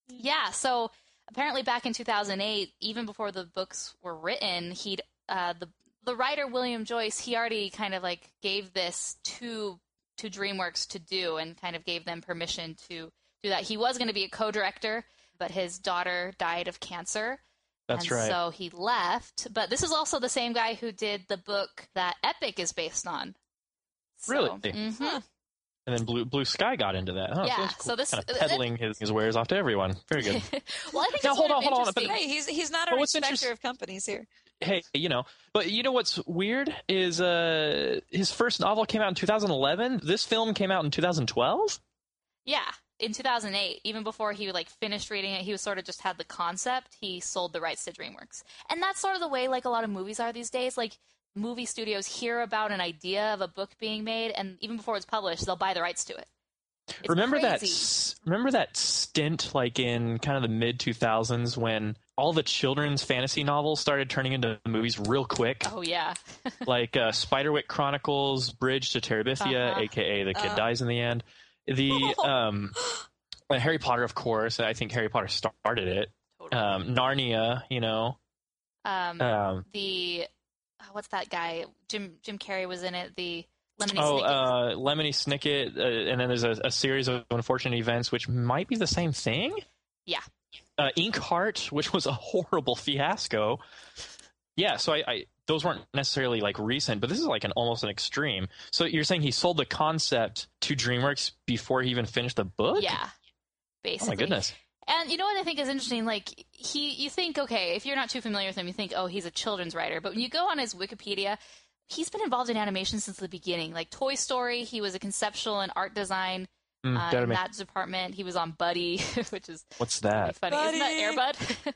Yeah, so apparently back in 2008, even before the books were written, he'd uh, the the writer William Joyce, he already kind of like gave this to to DreamWorks to do and kind of gave them permission to do that. He was going to be a co-director, but his daughter died of cancer. That's and right. So he left. But this is also the same guy who did the book that Epic is based on. So, Really? mhm. And then Blue Blue Sky got into that. Huh, Yeah, that's cool. so this- kind of peddling his, his wares off to everyone. Very good. [LAUGHS] Well, I think Now, it's hold on, hold on, but- hey, he's he's not a But respecter interest- of companies here. Hey, you know, but you know what's weird is uh his first novel came out in 2011. This film came out in 2012. Yeah, in 2008, even before he like finished reading it, he was sort of just had the concept. He sold the rights to DreamWorks, and that's sort of the way like a lot of movies are these days. Like movie studios hear about an idea of a book being made, and even before it's published, they'll buy the rights to it. It's remember that crazy. s- remember that stint like in kind of the mid 2000s when all the children's fantasy novels started turning into movies real quick. Oh yeah, [LAUGHS] like uh, Spiderwick Chronicles, Bridge to Terabithia, Uh-huh. aka the kid Uh. dies in the end. The [LAUGHS] um, uh, Harry Potter, of course. I think Harry Potter started it. Um, Narnia, you know. um, Um, the oh, what's that guy? Jim Jim Carrey was in it. The Lemony oh, Snicket. uh, Lemony Snicket, uh, and then there's a, a series of unfortunate events which might be the same thing. yeah, uh, Inkheart, which was a horrible fiasco. Yeah, so I, I those weren't necessarily like recent, but this is like an almost an extreme. So you're saying he sold the concept to DreamWorks before he even finished the book? yeah, Oh my goodness. And you know what I think is interesting? Like he, you think, okay, if you're not too familiar with him, you think, oh, he's a children's writer. But when you go on his Wikipedia, he's been involved in animation since the beginning. Like Toy Story, he was a conceptual and art design Mm, uh, in make- that department. He was on Buddy, [LAUGHS] which is What's that? funny. Isn't that Air Bud? [LAUGHS]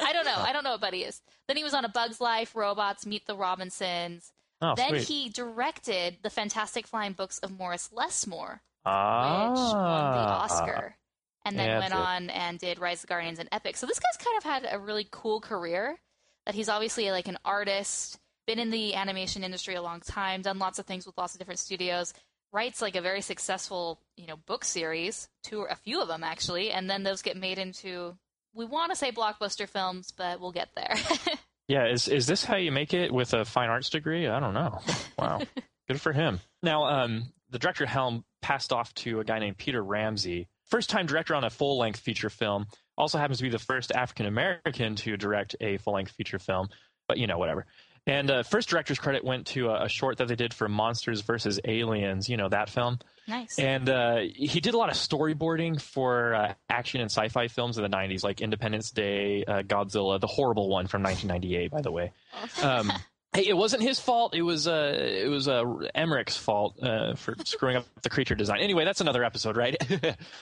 I don't know. I don't know what Buddy is. Then he was on A Bug's Life, Robots, Meet the Robinsons. Oh, then sweet. he directed the Fantastic Flying Books of Morris Lessmore ah, which won the Oscar. And then Yeah, went it. on and did Rise of the Guardians and Epic. So this guy's kind of had a really cool career. That he's obviously like an artist, been in the animation industry a long time, done lots of things with lots of different studios. Writes like a very successful, you know, book series, two or a few of them actually, and then those get made into we want to say blockbuster films, but we'll get there. [LAUGHS] Yeah, is is this how you make it with a fine arts degree? I don't know. Wow, [LAUGHS] good for him. Now, um, the director helm passed off to a guy named Peter Ramsey, first time director on a full length feature film. Also happens to be the first African American to direct a full length feature film. But you know, whatever. And uh, first director's credit went to a, a short that they did for Monsters versus Aliens. You know that film. nice. And uh, he did a lot of storyboarding for uh, action and sci-fi films in the '90s, like Independence Day, uh, Godzilla, the horrible one from 1998, by the way. Um, [LAUGHS] Hey, it wasn't his fault. It was uh, it was uh, Emmerich's fault uh, for screwing up the creature design. Anyway, that's another episode, right?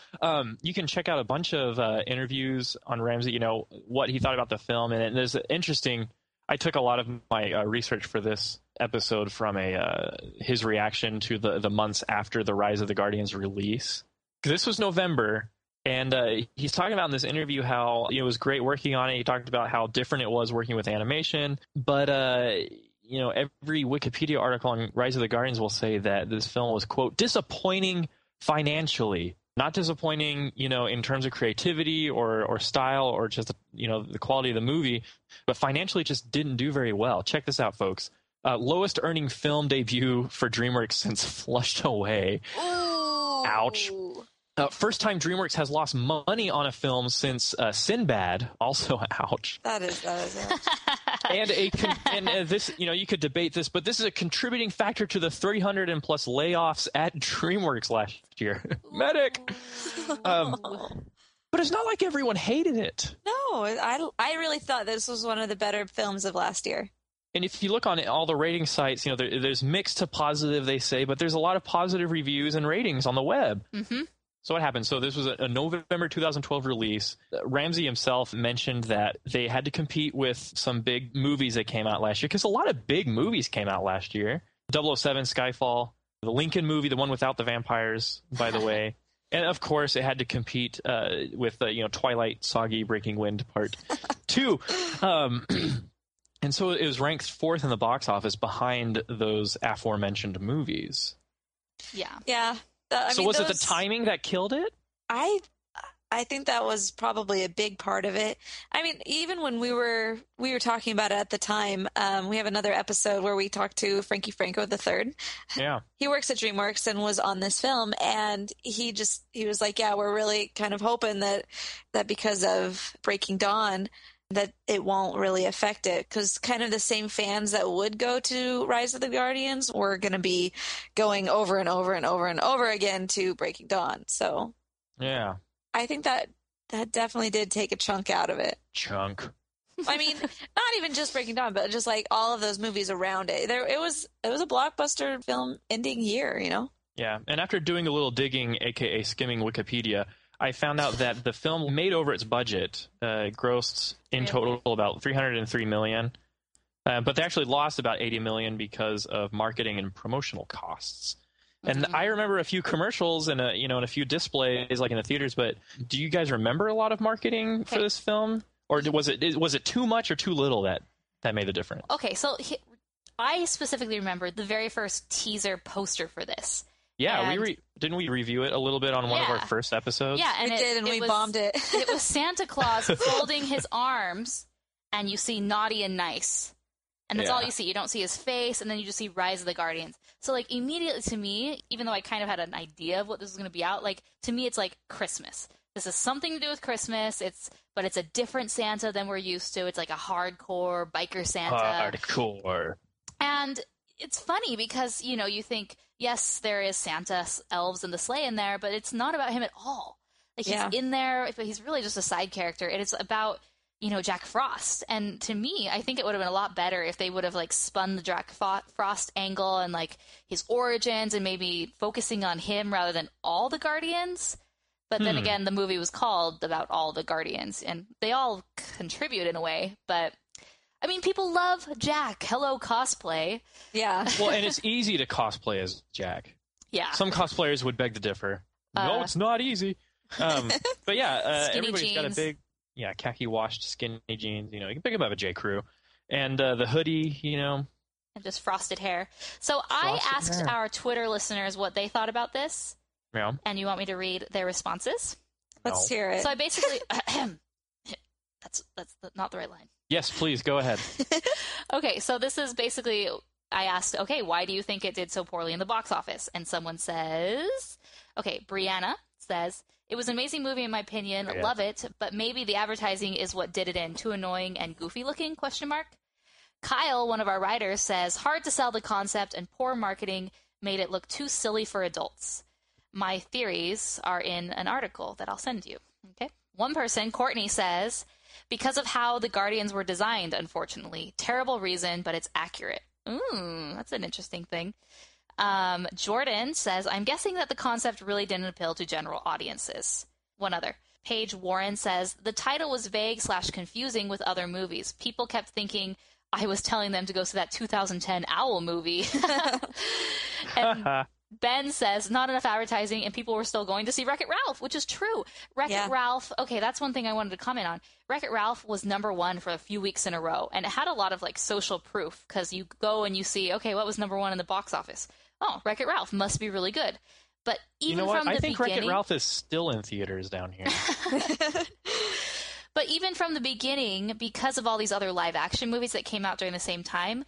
[LAUGHS] um, you can check out a bunch of uh, interviews on Ramsey. You know what he thought about the film, and there's an interesting. I took a lot of my uh, research for this episode from a uh, his reaction to the the months after the Rise of the Guardians release. This was November, and uh, he's talking about in this interview how it was great working on it. He talked about how different it was working with animation, but uh, you know, every Wikipedia article on Rise of the Guardians will say that this film was quote disappointing financially. Not disappointing, you know, in terms of creativity or or style or just you know the quality of the movie, but financially just didn't do very well. Check this out, folks. Uh, lowest earning film debut for DreamWorks [LAUGHS] since Flushed Away. Ouch. Uh, first time DreamWorks has lost money on a film since uh, Sinbad. Also, [LAUGHS] ouch. That is that is. [LAUGHS] and a con- and uh, this you know you could debate this, but this is a contributing factor to the 300 and plus layoffs at DreamWorks last year. [LAUGHS] Medic. Um, [LAUGHS] but it's not like everyone hated it. no, I I really thought this was one of the better films of last year. And if you look on all the rating sites, you know there, there's mixed to positive, they say, but there's a lot of positive reviews and ratings on the web. Mm-hmm. So what happened? So this was a, a November 2012 release. Uh, Ramsey himself mentioned that they had to compete with some big movies that came out last year because a lot of big movies came out last year. 007, Skyfall, the Lincoln movie, the one without the vampires, by the way. [LAUGHS] And of course, it had to compete uh, with uh, you know Twilight, Soggy, Breaking Wind Part [LAUGHS] Two, um, [CLEARS THROAT] and so it was ranked fourth in the box office behind those aforementioned movies. Yeah. Yeah. So mean, was it the timing that killed it? I I think that was probably a big part of it. I mean, even when we were we were talking about it at the time, um, we have another episode where we talked to Frankie Franco the third. Yeah. [LAUGHS] He works at DreamWorks and was on this film, and he just he was like, "Yeah, we're really kind of hoping that that because of Breaking Dawn." That it won't really affect it because kind of the same fans that would go to Rise of the Guardians were going to be going over and over and over and over again to Breaking Dawn. So Yeah. I think that that definitely did take a chunk out of it. Chunk. I mean, [LAUGHS] not even just Breaking Dawn, but just like all of those movies around it. There, it was it was a blockbuster film ending year, you know. Yeah, and after doing a little digging, aka skimming Wikipedia, I found out that the film made over its budget, uh, grossed in total about 303 million, uh, but they actually lost about 80 million because of marketing and promotional costs. And I remember a few commercials and a, you know and a few displays like in the theaters. But do you guys remember a lot of marketing for this film, or was it was it too much or too little that that made the difference? Okay, so he, I specifically remember the very first teaser poster for this. Yeah, we re- didn't we review it a little bit on one of our first episodes. Yeah, and We it, did, and it we was, bombed it. [LAUGHS] it was Santa Claus [LAUGHS] folding his arms, and you see naughty and nice, and that's all you see. You don't see his face, and then you just see Rise of the Guardians. So like immediately to me, even though I kind of had an idea of what this was going to be out, like to me, it's like Christmas. This is something to do with Christmas. It's but it's a different Santa than we're used to. It's like a hardcore biker Santa. Hardcore. And it's funny because, you know, you think, yes, there is Santa, elves, and the sleigh in there, but it's not about him at all. Like, he's Yeah. in there, but he's really just a side character. And it's about, you know, Jack Frost. And to me, I think it would have been a lot better if they would have, like, spun the Jack Fo- Frost angle and, like, his origins and maybe focusing on him rather than all the Guardians. But then Hmm. again, the movie was called about all the Guardians, and they all contribute in a way. But I mean, people love Jack. Hello, cosplay. Yeah. [LAUGHS] well, and it's easy to cosplay as Jack. Yeah. Some cosplayers would beg to differ. no, Uh, it's not easy. Um, [LAUGHS] but yeah, uh, Skinny everybody's got a big, yeah, khaki washed skinny jeans. You know, you can pick them up at J. Crew, and uh, the hoodie. You know, and just frosted hair. So I asked hair. our Twitter listeners what they thought about this, yeah. and you want me to read their responses? Let's No. hear it. So I basically, [CLEARS THROAT] that's that's the, not the right line. Yes, please go ahead. [LAUGHS] Okay, so this is basically I asked, okay, why do you think it did so poorly in the box office? And someone says, okay, Brianna says it was an amazing movie in my opinion, yeah. love it, but maybe the advertising is what did it in. Too annoying and goofy looking? Question mark. Kyle, one of our writers, says hard to sell the concept and poor marketing made it look too silly for adults. My theories are in an article that I'll send you. Okay. One person, Courtney, says because of how the Guardians were designed, unfortunately. Terrible reason, but it's accurate. Ooh, that's an interesting thing. Um, Jordan says, I'm guessing that the concept really didn't appeal to general audiences. One other. Paige Warren says, the title was vague slash confusing with other movies. People kept thinking I was telling them to go see that 2010 Owl movie. [LAUGHS] and [LAUGHS] Ben says, not enough advertising, and people were still going to see Wreck It Ralph, which is true. Wreck It Yeah. Ralph, okay, that's one thing I wanted to comment on. Wreck It Ralph was number one for a few weeks in a row, and it had a lot of like social proof because you go and you see, okay, what was number one in the box office? Oh, Wreck It Ralph must be really good. But even you know what? from I the think Wreck It beginning, Ralph is still in theaters down here. [LAUGHS] [LAUGHS] But even from the beginning, because of all these other live action movies that came out during the same time,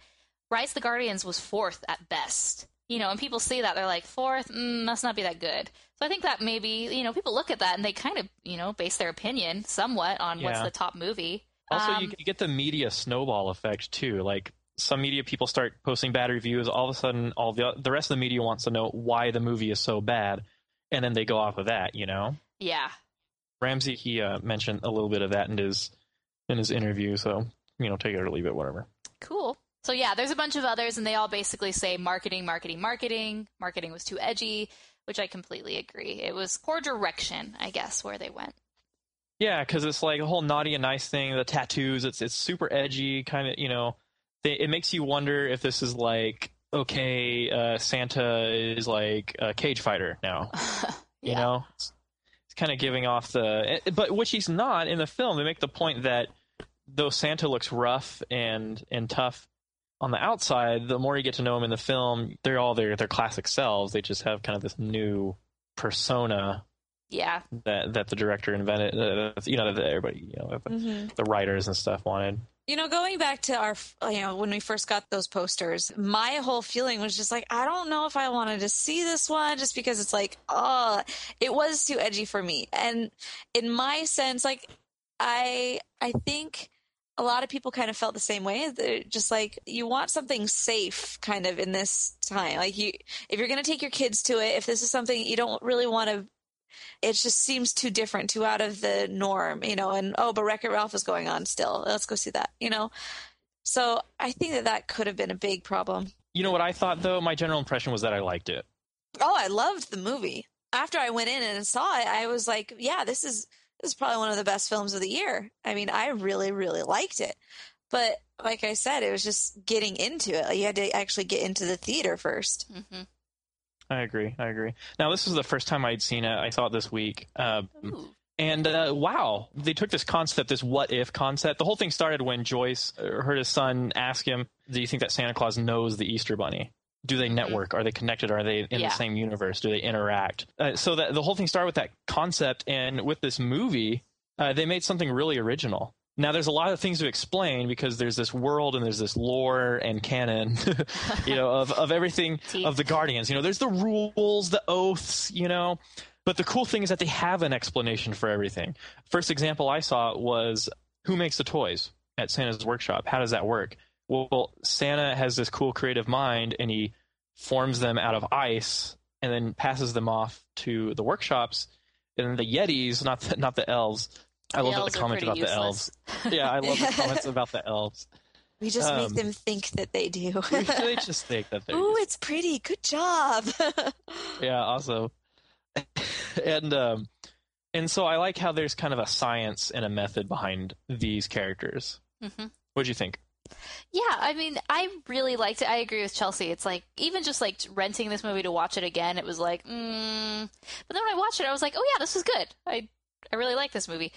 Rise of the Guardians was fourth at best. You know, and people see that they're like fourth, mm, must not be that good. So I think that maybe you know people look at that and they kind of you know base their opinion somewhat on what's the top movie. Also, Um, you, you get the media snowball effect too. Like some media people start posting bad reviews, all of a sudden, all the the rest of the media wants to know why the movie is so bad, and then they go off of that. You know, yeah, Ramsey he uh, mentioned a little bit of that in his in his interview. So you know, take it or leave it, whatever. cool. So yeah, there's a bunch of others, and they all basically say marketing, marketing, marketing. Marketing was too edgy, which I completely agree. It was poor direction, I guess, where they went. Yeah, because it's like a whole naughty and nice thing. The tattoos, it's it's super edgy, kind of. You know, they, it makes you wonder if this is like okay, uh, Santa is like a cage fighter now. [LAUGHS] You know, it's, it's kind of giving off the, eh, but which he's not in the film. They make the point that though Santa looks rough and and tough on the outside, the more you get to know them in the film, they're all their their classic selves. They just have kind of this new persona Yeah, that that the director invented. Uh, you know, that everybody, you know, the, Mhm. the writers and stuff wanted. You know, going back to our, you know, when we first got those posters, my whole feeling was just like, I don't know if I wanted to see this one just because it's like, oh, it was too edgy for me. And in my sense, like, I, I think a lot of people kind of felt the same way. They're just like, you want something safe kind of in this time. Like, you, if you're going to take your kids to it, if this is something you don't really want to it just seems too different, too out of the norm, you know. And oh, but Wreck It Ralph is going on still. Let's go see that, you know. So I think that that could have been a big problem. You know what I thought though? My general impression was that I liked it. Oh, I loved the movie. After I went in and saw it, I was like, yeah, this is this is probably one of the best films of the year. I mean, I really, really liked it. But like I said, it was just getting into it. Like, you had to actually get into the theater 1st Mm-hmm. I agree. I agree. Now, this was the first time I'd seen it. I saw it this week. Uh, and uh, wow, they took this concept, this what if concept. The whole thing started when Joyce uh, heard his son ask him, Do you think that Santa Claus knows the Easter Bunny? Do they network? Are they connected? Are they in Yeah. the same universe? Do they interact? Uh, so that the whole thing started with that concept, and with this movie, uh, they made something really original. Now, there's a lot of things to explain because there's this world and there's this lore and canon, [LAUGHS] you know, of, of everything [LAUGHS] of the Guardians. You know, there's the rules, the oaths, you know. But the cool thing is that they have an explanation for everything. First example I saw was who makes the toys at Santa's workshop? How does that work? Well, Santa has this cool creative mind and he forms them out of ice and then passes them off to the workshops. And the Yetis, not the, not the elves. I The love elves the comment about the elves. Yeah, I love the [LAUGHS] comments about the elves. We just make Um, them think that they do. [LAUGHS] they just think that they're Ooh, it's pretty. Good job. [LAUGHS] yeah also and um and so i like how there's kind of a science and a method behind these characters Mhm. What do you think Yeah, I mean, I really liked it. I agree with Chelsea. It's like even just like renting this movie to watch it again, it was like, mm. but then when I watched it, I was like, oh yeah, this was good. I I really like this movie.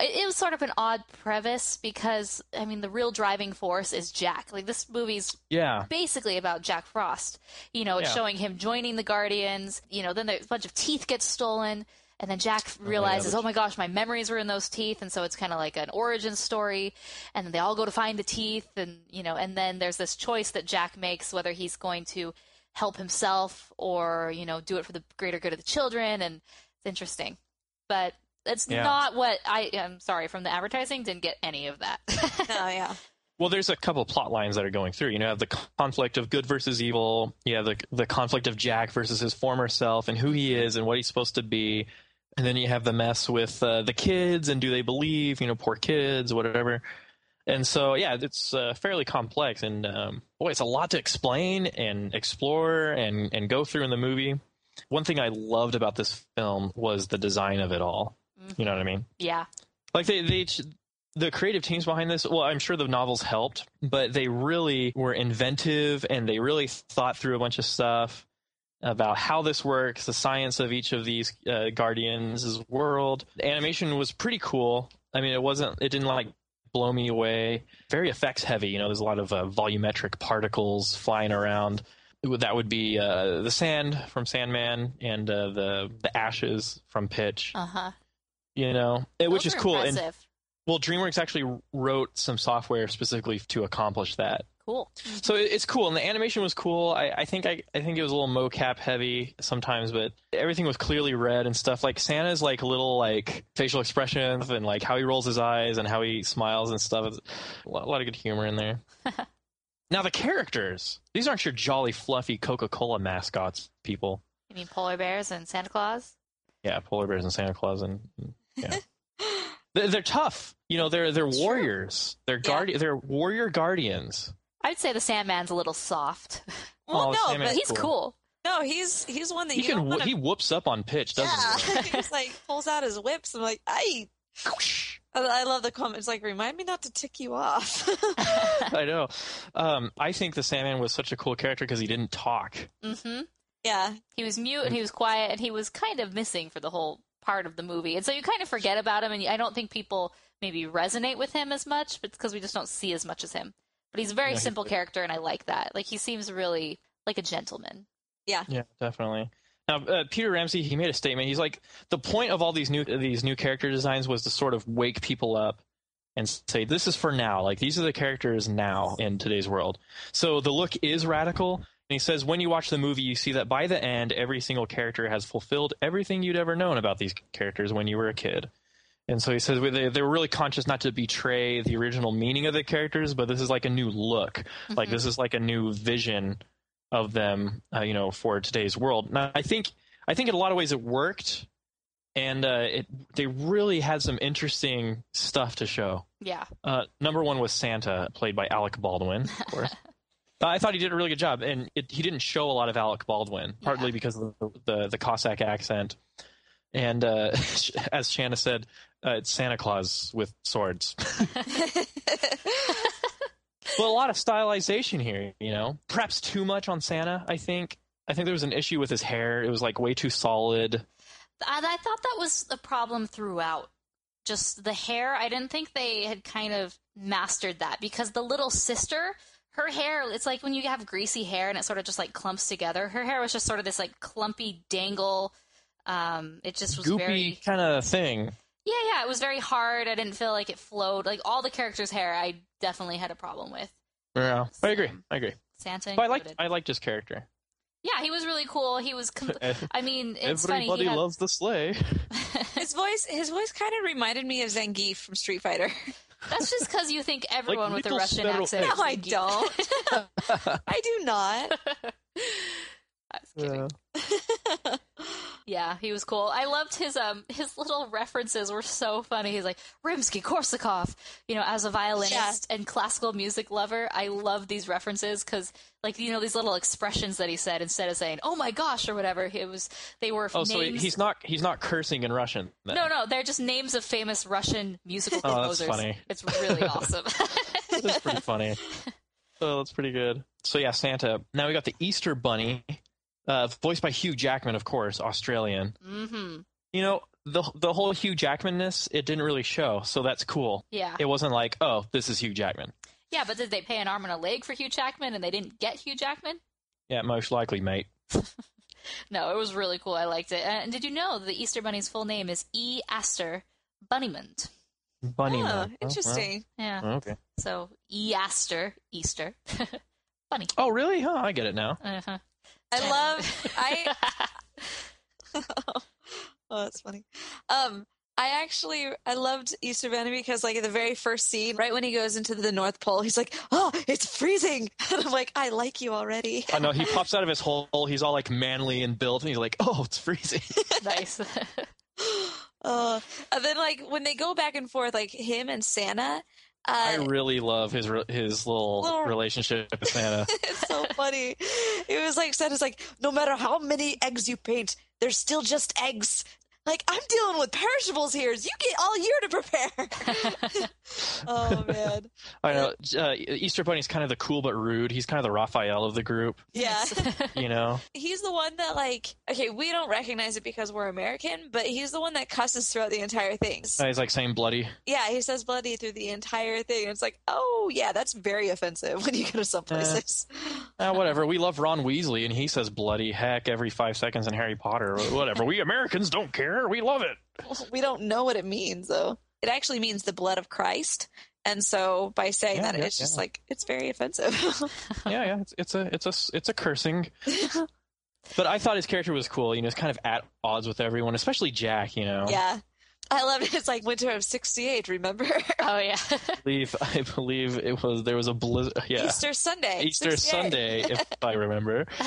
It, it was sort of an odd premise because I mean, the real driving force is Jack. Like this movie's yeah basically about Jack Frost. You know, it's Yeah. showing him joining the Guardians. You know, then a bunch of teeth gets stolen, and then Jack realizes, the- oh my gosh, my memories were in those teeth, and so it's kind of like an origin story. And then they all go to find the teeth, and you know, and then there's this choice that Jack makes whether he's going to help himself or you know do it for the greater good of the children, and it's interesting, but. It's Yeah. not what I am sorry from the advertising didn't get any of that. [LAUGHS] oh yeah. well there's a couple plot lines that are going through you know you have the conflict of good versus evil you have the the conflict of jack versus his former self and who he is and what he's supposed to be And then you have the mess with uh, the kids and do they believe, you know, poor kids, whatever. And so, yeah, it's uh, fairly complex. And um, boy, it's a lot to explain and explore and, and go through in the movie. One thing I loved about this film was the design of it all. You know what I mean? Yeah. Like they, they, the creative teams behind this. Well, I'm sure the novels helped, but they really were inventive and they really thought through a bunch of stuff about how this works, the science of each of these uh, guardians' world. The animation was pretty cool. I mean, it wasn't, it didn't like blow me away. Very effects heavy. You know, there's a lot of uh, volumetric particles flying around. That would be uh, the sand from Sandman and uh, the the ashes from Pitch. Uh huh. You know, it, which is cool. And well, DreamWorks actually wrote some software specifically to accomplish that. Cool. So it's cool, and the animation was cool. I, I think I, I think it was a little mocap heavy sometimes, but everything was clearly red and stuff. Like Santa's like little like facial expressions and like how he rolls his eyes and how he smiles and stuff. It's a lot, of good humor in there. [LAUGHS] now the characters; these aren't your jolly, fluffy Coca Cola mascots, people. You mean polar bears and Santa Claus? Yeah, polar bears and Santa Claus, and yeah. [LAUGHS] They're, they're tough. You know, they're they're warriors. They're guardi- They're warrior guardians. I'd say the Sandman's a little soft. [LAUGHS] Well, Oh, no, Sandman's but He's cool. no, he's he's one that He you can wanna- he whoops up on pitch, doesn't yeah, he? [LAUGHS] he just like pulls out his whips. I'm like, [LAUGHS] I. I love the comments. Like, remind me not to tick you off. I know. Um, I think the Sandman was such a cool character because he didn't talk. Mm-hmm. yeah, He was mute and he was quiet and he was kind of missing for the whole part of the movie. And so you kind of forget about him and I don't think people maybe resonate with him as much, but it's because we just don't see as much as him. But he's a very Yeah, simple good. character and I like that. Like he seems really like a gentleman. yeah. Yeah, definitely. Now, uh, Peter Ramsey, he made a statement. He's like, the point of all these new these new character designs was to sort of wake people up and say, this is for now. Like these are the characters now in today's world. So the look is radical. And he says, when you watch the movie, you see that by the end, every single character has fulfilled everything you'd ever known about these characters when you were a kid. And so he says they, they were really conscious not to betray the original meaning of the characters, but this is like a new look. Like this is like a new vision of them, uh, you know, for today's world. Now, I think I think in a lot of ways it worked, and uh, it they really had some interesting stuff to show. Yeah. Uh, number one was Santa, played by Alec Baldwin, of [LAUGHS] course. I thought he did a really good job, and it, he didn't show a lot of Alec Baldwin, partly because of the, the the Cossack accent, and uh, [LAUGHS] as Shanna said, uh, it's Santa Claus with swords. [LAUGHS] [LAUGHS] But a lot of stylization here, you know. Perhaps too much on Santa, I think. I think there was an issue with his hair. It was like way too solid. I, I thought that was a problem throughout. Just the hair. I didn't think they had kind of mastered that because the little sister, her hair, it's like when you have greasy hair and it sort of just like clumps together. Her hair was just sort of this like clumpy dangle. Um, it just was Goopy very kind of thing. Yeah, yeah. It was very hard. I didn't feel like it flowed. Like all the characters' hair, I definitely had a problem with. Yeah, I agree. I agree. Santa. But I liked included. I liked his character. Yeah, he was really cool. He was. Com- [LAUGHS] I mean, it's funny. Everybody He had, loves the sleigh. [LAUGHS] His voice, his voice kind of reminded me of Zangief from Street Fighter. [LAUGHS] That's just because you think everyone with a Russian accent. is No, I don't. I do not. I was kidding. Yeah, [LAUGHS] he was cool. I loved his um his little references were so funny. He's like Rimsky Korsakov, you know, as a violinist and classical music lover. I love these references because, like, you know, these little expressions that he said instead of saying "Oh my gosh" or whatever. It was they were Oh, so names. he's not he's not cursing in Russian. then. no, no, they're just names of famous Russian musical Oh, that's composers. funny. It's really [LAUGHS] awesome. That's pretty funny. [LAUGHS] Oh, that's pretty good. So yeah, Santa. Now we got the Easter Bunny, uh, voiced by Hugh Jackman, of course, Australian. hmm You know the the whole Hugh Jackmanness it didn't really show, so that's cool. Yeah. It wasn't like oh this is Hugh Jackman. Yeah, but did they pay an arm and a leg for Hugh Jackman and they didn't get Hugh Jackman? Yeah, most likely, mate. [LAUGHS] No, it was really cool. I liked it. And did you know the Easter Bunny's full name is E. Aster Bunnymund? Bunny. Oh, man. Oh, interesting. Yeah. well, okay. So E. Aster Easter [LAUGHS] Bunny. Oh really? Huh, I get it now. Uh-huh. I love. I. [LAUGHS] [LAUGHS] oh, that's funny. Um, I actually I loved Easter Bunny because like in the very first scene, right when he goes into the North Pole, he's like, "Oh, it's freezing," [LAUGHS] and I'm like, "I like you already." I know he pops out of his hole. He's all like manly and built, and he's like, "Oh, it's freezing." nice. Uh, and then like when they go back and forth, like him and Santa. I Uh, really love his his little, Little- [LAUGHS] relationship with Santa. it's so funny. It was like Santa's like, no matter how many eggs you paint, they're still just eggs. Like I'm dealing with perishables here. You get all year to prepare. [LAUGHS] oh man. I know uh, Easter Bunny's kind of the cool but rude. He's kind of the Raphael of the group. Yeah. [LAUGHS] You know, he's the one that like okay, we don't recognize it because we're American, but he's the one that cusses throughout the entire thing. Uh, he's like saying bloody. Yeah, he says bloody through the entire thing. It's like, oh yeah, that's very offensive when you go to some places. Uh, [LAUGHS] whatever. We love Ron Weasley, and he says bloody heck every five seconds in Harry Potter. Whatever. we Americans don't care. We love it. [LAUGHS] we don't know what it means though. It actually means the blood of Christ. And so by saying Yeah, that, yeah, it's just yeah. like it's very offensive. [LAUGHS] Yeah, yeah. It's, it's a it's a it's a cursing. [LAUGHS] But I thought his character was cool. You know, it's kind of at odds with everyone, especially Jack. You know. yeah. I love it. It's like winter of '68. Remember [LAUGHS] Oh yeah. I believe I believe it was there was a blizzard. Yeah. Easter Sunday? Easter 68. Sunday, if [LAUGHS] I remember. [LAUGHS]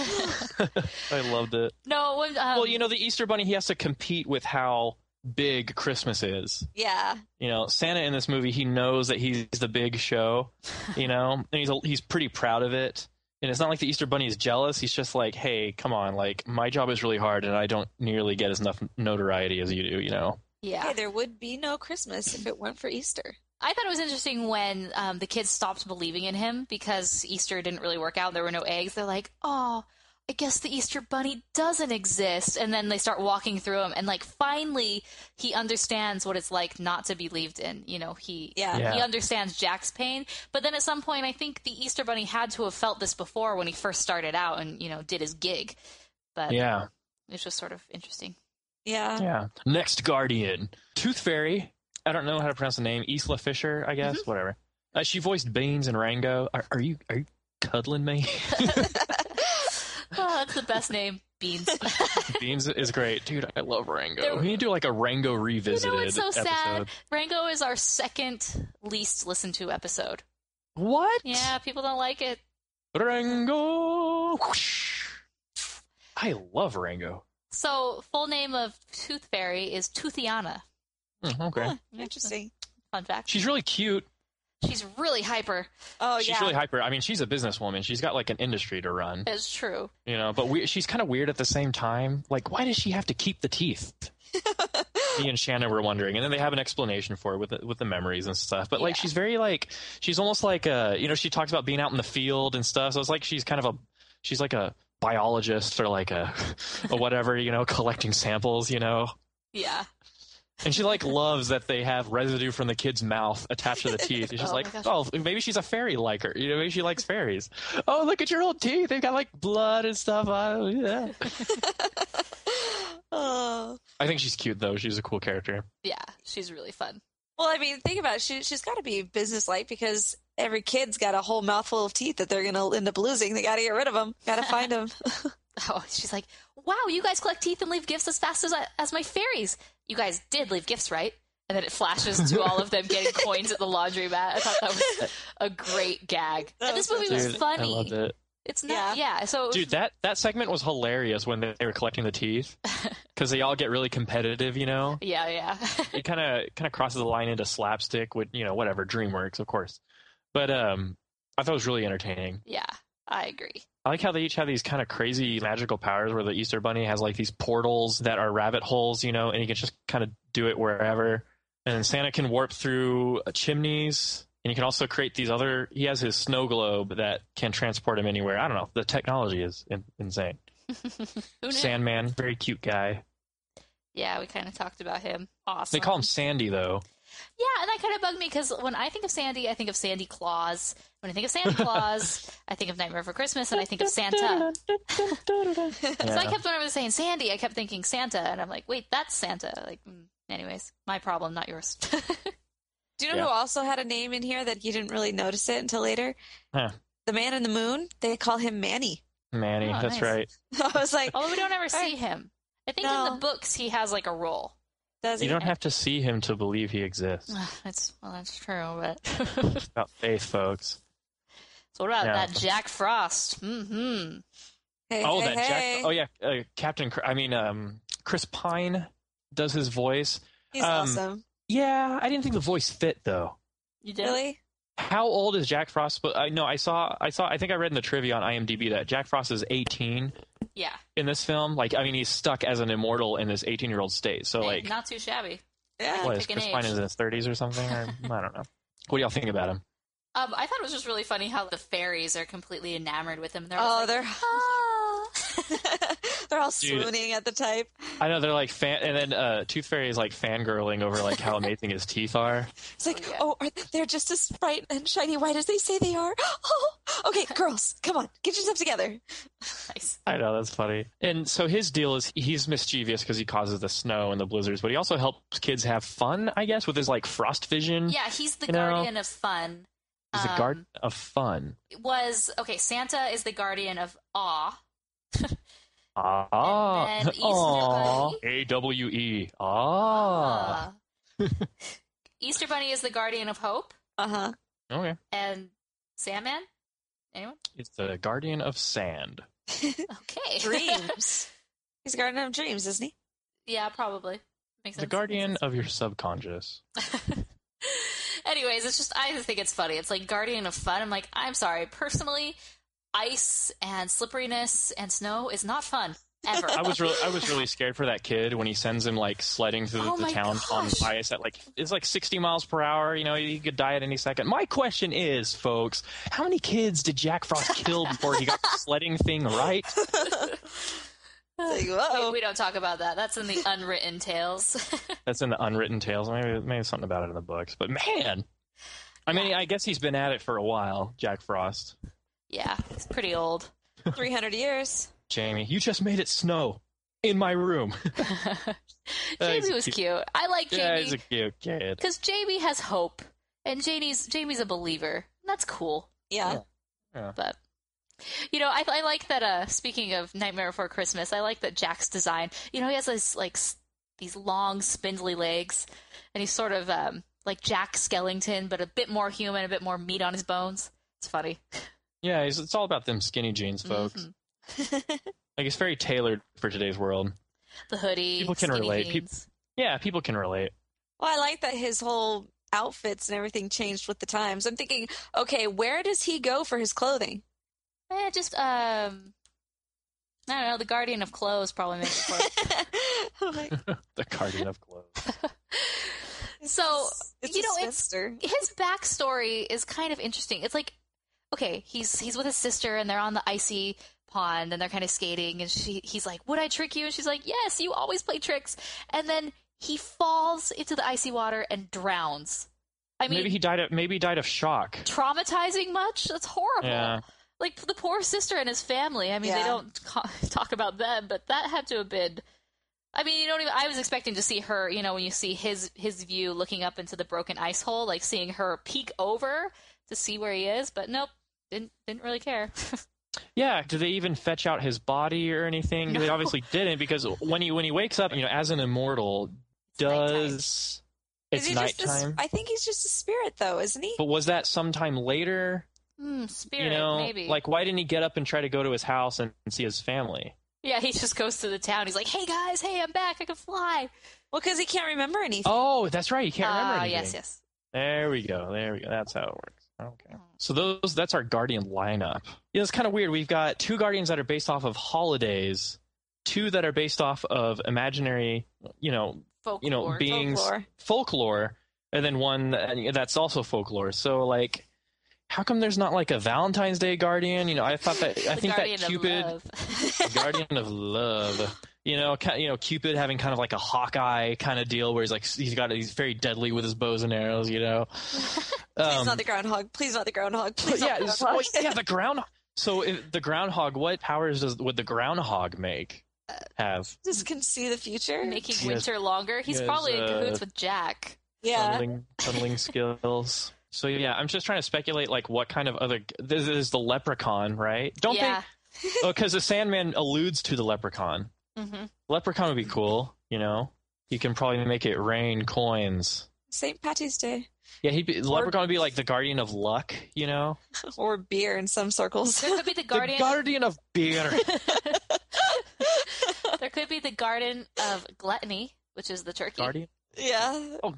I loved it. no, when, um, well, you know, the Easter Bunny, he has to compete with how big Christmas is. Yeah. You know, Santa in this movie, he knows that he's the big show, you know, and he's he's pretty proud of it. And it's not like the Easter Bunny is jealous. He's just like, hey, come on, like my job is really hard, and I don't nearly get as enough notoriety as you do. You know. Yeah. Hey, there would be no Christmas if it weren't for Easter. I thought it was interesting when um, the kids stopped believing in him because Easter didn't really work out. There were no eggs. They're like, oh, I guess the Easter Bunny doesn't exist. And then they start walking through him, and like finally he understands what it's like not to be believed in. You know, he Yeah. Yeah. he understands Jack's pain. But then at some point, I think the Easter Bunny had to have felt this before when he first started out and you know did his gig. But Yeah. it's just sort of interesting. Yeah. Yeah. Next Guardian, Tooth Fairy. I don't know how to pronounce the name. Isla Fisher, I guess. Whatever. Uh, she voiced Beans and Rango. Are, are you are you cuddling me? [LAUGHS] [LAUGHS] Oh, that's the best name, Beans. [LAUGHS] Beans is great, dude. I love Rango. There- We need to do like a Rango You revisited know what's so episode. sad? Rango is our second least listened to episode. What? Yeah, people don't like it. Rango. Whoosh. I love Rango. So, full name of Tooth Fairy is Toothiana. Hmm, okay. Huh, interesting. Fun fact. She's really cute. She's really hyper. Oh she's yeah. She's really hyper. I mean, she's a businesswoman. She's got like an industry to run, It's true. you know. But we, she's kind of weird at the same time. Like, why does she have to keep the teeth? [LAUGHS] Me and Shannon were wondering, and then they have an explanation for it with the, with the memories and stuff. But like, Yeah. she's very like, she's almost like a, you know, she talks about being out in the field and stuff. So it's like she's kind of a, she's like a biologist or like a, [LAUGHS] or whatever, you know, collecting samples, you know. Yeah. And she like loves that they have residue from the kid's mouth attached to the [LAUGHS] teeth. She's Oh like, oh, maybe she's a fairy like her. You know, maybe she likes fairies. Oh, look at your old teeth. They've got like blood and stuff. Oh, yeah. [LAUGHS] Oh. I think she's cute though. She's a cool character. Yeah, she's really fun. Well, I mean, think about it. She, she's got to be businesslike because every kid's got a whole mouthful of teeth that they're going to end up losing. They got to get rid of them. Got to find them. [LAUGHS] Oh, she's like, wow, you guys collect teeth and leave gifts as fast as, as my fairies. You guys did leave gifts, right? And then it flashes to all of them getting [LAUGHS] coins at the laundromat. I thought that was a great gag. And this movie was Dude, funny. I loved it. It's not, yeah. so it was- Dude, that, that segment was hilarious when they were collecting the teeth [LAUGHS] because they all get really competitive, you know? yeah, yeah. it kind of kind of crosses the line into slapstick with, you know, whatever, DreamWorks, of course. But um, I thought it was really entertaining. yeah, I agree. I like how they each have these kind of crazy magical powers where the Easter Bunny has like these portals that are rabbit holes, you know, and he can just kind of do it wherever. And then Santa can warp through uh, chimneys. And you can also create these other. He has his snow globe that can transport him anywhere. I don't know. The technology is in, insane. [LAUGHS] Who? Sandman, very cute guy. Yeah, we kind of talked about him. Awesome. They call him Sandy though. Yeah, and that kind of bugged me because when I think of Sandy, I think of Sandy Claus. When I think of Santa [LAUGHS] Claus, I think of Nightmare for Christmas, and I think of Santa. [LAUGHS] So I kept whenever they were saying Sandy, I kept thinking Santa, and I'm like, wait, that's Santa. Like, mm, anyways, my problem, not yours. [LAUGHS] Do you know Yeah. who also had a name in here that you didn't really notice it until later? Huh. The man in the moon. They call him Manny. Manny, Oh, that's nice. right. I was like, Although we don't ever see him. I think in the books he has like a role. Does You he? don't have to see him to believe he exists. That's well, that's true. But [LAUGHS] It's about faith, folks. so what about Yeah. that Jack Frost? Mm-hmm. Hey, Oh, hey, that hey. Jack. Oh, yeah. Uh, Captain. I mean, um, Chris Pine does his voice. He's Um, awesome. Yeah, I didn't think the voice fit though. You did? Really? How old is Jack Frost? But I know I saw I saw I think I read in the trivia on IMDb that Jack Frost is 18 Yeah. in this film. Like I mean he's stuck as an immortal in this 18 year old state. So Hey, like not too shabby. Yeah. what is pick an Chris Pine is in his 30s or something? Or, [LAUGHS] I don't know. What do y'all think about him? Um, I thought it was just really funny how the fairies are completely enamored with him. They're Oh, like, they're "Ah." [LAUGHS] [LAUGHS] [LAUGHS] they're all Dude. swooning at the type. I know they're like fan, and then uh, Tooth Fairy is like fangirling over like how amazing his teeth are. [LAUGHS] It's like, Oh, yeah. oh, are they're just as bright and shiny white as they say they are. [GASPS] Oh, okay, [LAUGHS] girls, come on, get yourself together. nice. I know that's funny. And so his deal is he's mischievous because he causes the snow and the blizzards, but he also helps kids have fun, I guess, with his like frost vision. Yeah, he's the You know, guardian of fun. he's a Um, guardian of fun. Was okay. Santa is the guardian of awe. Ah, and [LAUGHS] Aw. Bunny- A W E. Ah, Uh, Easter Bunny is the guardian of hope, Uh huh. okay. and Sandman. Anyone? It's the guardian of sand. [LAUGHS] Okay. [LAUGHS] Dreams. He's a guardian of dreams, isn't he? yeah, probably. Makes The sense. guardian Makes of your subconscious. Anyways, it's just I just think it's funny. It's like guardian of fun. I'm like, I'm sorry. Personally, ice and slipperiness and snow is not fun ever. I was really, I was really scared for that kid when he sends him like sledding through Oh the my town on ice at like it's like 60 miles per hour. You know, he could die at any second. My question is, folks, how many kids did Jack Frost kill before he got the [LAUGHS] sledding thing right? [LAUGHS] Like, we, we don't talk about that. That's in the unwritten tales. [LAUGHS] That's in the unwritten tales. Maybe maybe something about it in the books. But man, I mean, I guess he's been at it for a while, Jack Frost. Yeah, it's pretty old. [LAUGHS] 300 years. Jamie, you just made it snow in my room. [LAUGHS] Jamie was cute. cute. I like yeah, he's Jamie a cute kid. because Jamie has hope, and Jamie's Jamie's a believer. That's cool. Yeah. Yeah. But you know, I, I like that. Uh, speaking of Nightmare Before Christmas, I like that Jack's design. You know, he has this like these long, spindly legs, and he's sort of um, like Jack Skellington, but a bit more human, a bit more meat on his bones. It's funny. [LAUGHS] Yeah, it's, it's all about them skinny jeans, folks. Mhm. [LAUGHS] Like it's very tailored for today's world. The hoodie, People can relate. Peop- jeans. Yeah, people can relate. Well, I like that his whole outfits and everything changed with the times. I'm thinking, okay, where does he go for his clothing? Eh, just um, I don't know. The Guardian of Clothes probably makes it for. I'm like, [LAUGHS] [LAUGHS] the guardian of clothes. So it's you a know, it's his backstory is kind of interesting. It's like, okay, he's he's with his sister and they're on the icy pond and they're kind of skating and she he's like, "Would I trick you?" And she's like, "Yes, you always play tricks." And then he falls into the icy water and drowns. I mean, maybe he died of maybe he died of shock. traumatizing much? That's horrible. Yeah. Like the poor sister and his family. I mean, they don't ca- [LAUGHS] talk about them, but that had to have been. I mean, you don't even. I was expecting to see her. You know, when you see his his view looking up into the broken ice hole, like seeing her peek over to see where he is. But nope, didn't didn't really care. [LAUGHS] Yeah, did they even fetch out his body or anything? They obviously didn't because when he when he wakes up, you know, as an immortal, nighttime. does Is it's just a nighttime? I think he's just a spirit, though, isn't he? But was that sometime later? Hmm, spirit, you know, maybe. like why didn't he get up and try to go to his house and, and see his family? yeah, he just goes to the town. He's like, "Hey guys, hey, I'm back. I can fly." Well, because he can't remember anything. Oh, that's right. He can't remember Ah, anything. yes, yes. There we go. There we go. That's how it works. Okay. So those that's our guardian lineup. Yeah, it's kind of weird. We've got two guardians that are based off of holidays, two that are based off of imaginary, you know, Folklore. you know, beings Folklore. folklore, and then one that's also folklore. So like how come there's not like a Valentine's Day guardian? You know, I thought that I think guardian that of Cupid love. [LAUGHS] guardian of love. You know, ki- you know, Cupid having kind of like a Hawkeye kind of deal, where he's like he's got he's very deadly with his bows and arrows. You know, [LAUGHS] Please Um, not the groundhog. Please not the groundhog. Please yeah, not the it's- groundhog. well, yeah, the ground. [LAUGHS] So if the groundhog, what powers does would the groundhog make have? just can see the future. making Yes. winter longer. He's Yes, probably in uh, cahoots with Jack. Yeah. Tunneling, tunneling skills. So yeah, I'm just trying to speculate like what kind of other. This is the leprechaun, right? Don't yeah. they? [LAUGHS] Oh, because the Sandman alludes to the leprechaun. hmm Leprechaun would be cool, you know. You can probably make it rain coins. St. Patty's Day. Yeah, he'd be, the leprechaun would be like the guardian of luck, you know. [LAUGHS] Or beer in some circles. There could be the [LAUGHS] guardian. The guardian of beer. there could be the garden of gluttony, which is the turkey. guardian. Yeah. Oh,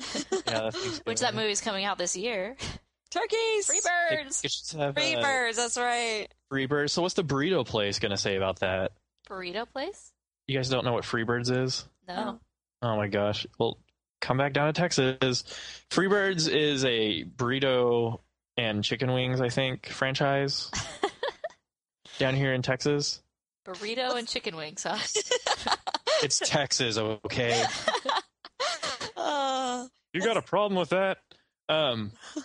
[LAUGHS] yeah. Which that movie's coming out this year. [LAUGHS] Turkeys. Free birds. they should have, Free uh, birds. That's right. Freebirds. So what's the burrito place gonna say about that? Burrito place? You guys don't know what Freebirds is? No. Oh my gosh. Well, come back down to Texas. Freebirds is a burrito and chicken wings, I think, franchise [LAUGHS] down here in Texas. Burrito and chicken wings, huh? It's Texas, okay? You got a problem with that? Um, [LAUGHS]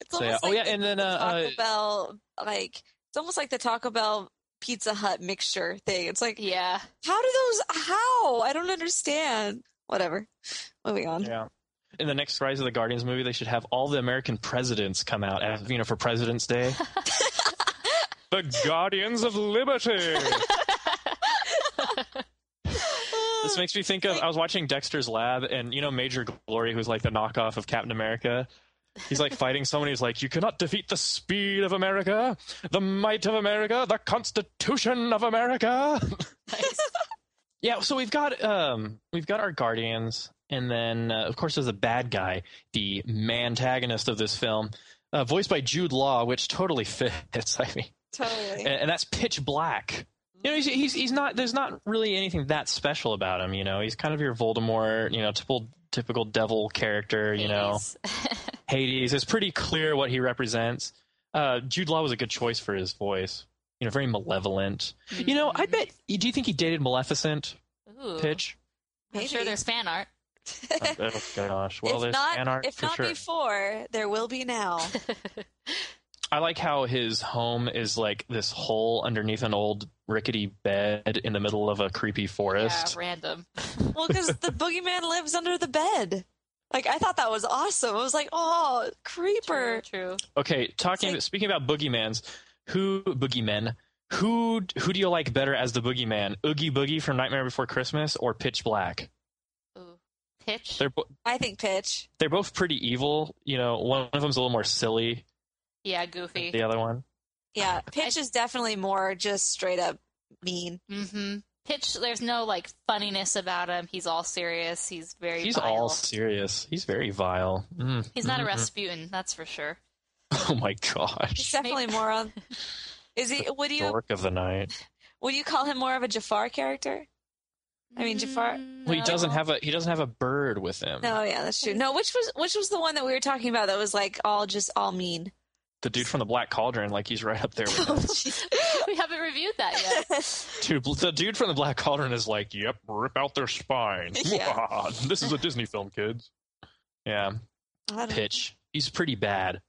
it's So, yeah. almost Oh, yeah, the and then, uh, Taco uh, Bell, like it's almost like the Taco Bell Pizza Hut mixture thing. It's like, yeah. how do those? How? I don't understand. Whatever. Moving on. yeah. In the next Rise of the Guardians movie, they should have all the American presidents come out, as, you know, for President's Day. [LAUGHS] the Guardians of Liberty. [LAUGHS] This makes me think of I was watching Dexter's Lab, and you know Major Glory, who's like the knockoff of Captain America. He's like fighting someone. He's like, "You cannot defeat the speed of America, the might of America, the Constitution of America." [LAUGHS] yeah. So we've got um we've got our Guardians, and then uh, of course there's a bad guy, the antagonist of this film, uh, voiced by Jude Law, which totally [LAUGHS] fits. I mean, Totally. and, and that's Pitch Black. You know, he's, he's he's not. There's not really anything that special about him. You know, he's kind of your Voldemort. You know, typical typical devil character. You know, Hades. [LAUGHS] It's pretty clear what he represents. Uh, Jude Law was a good choice for his voice. You know, very malevolent. You know, I bet. Do you think he dated Maleficent? Ooh. Pitch. I'm sure there's fan art. oh gosh. Well, if there's not, fan art if for not sure. before, there will be now. [LAUGHS] I like how his home is like this hole underneath an old rickety bed in the middle of a creepy forest. Yeah, random. [LAUGHS] well, because the boogeyman lives under the bed. Like I thought that was awesome. I was like, oh, creeper. True. Okay, talking speaking about boogeymans, who boogeymen? Who who do you like better as the boogeyman? Oogie Boogie from Nightmare Before Christmas or Pitch Black? Ooh. Pitch. They're bo- I think pitch. they're both pretty evil. You know, one of them's a little more silly Yeah, goofy. the other one. Yeah, pitch is definitely more just straight up mean. Mm-hmm. Pitch. There's no like funniness about him. He's all serious. He's very. He's vile. all serious. He's very vile. Mm. He's not a Mhm. Rasputin, that's for sure. [LAUGHS] Oh my gosh. He's definitely more on. [LAUGHS] Is he? Would you? Dork of the night. Would you call him more of a Jafar character? I mean, Jafar. Well, he doesn't have a he doesn't have a bird with him. No, yeah, that's true. No, which was which was the one that we were talking about that was like all just all mean. The dude from the Black Cauldron, like he's right up there with [LAUGHS] him. Oh, we haven't reviewed that yet. [LAUGHS] Dude, the dude from the Black Cauldron is like, "Yep, rip out their spine." [LAUGHS] Yeah. this is a Disney film, kids. Yeah, Pitch. He's pretty bad.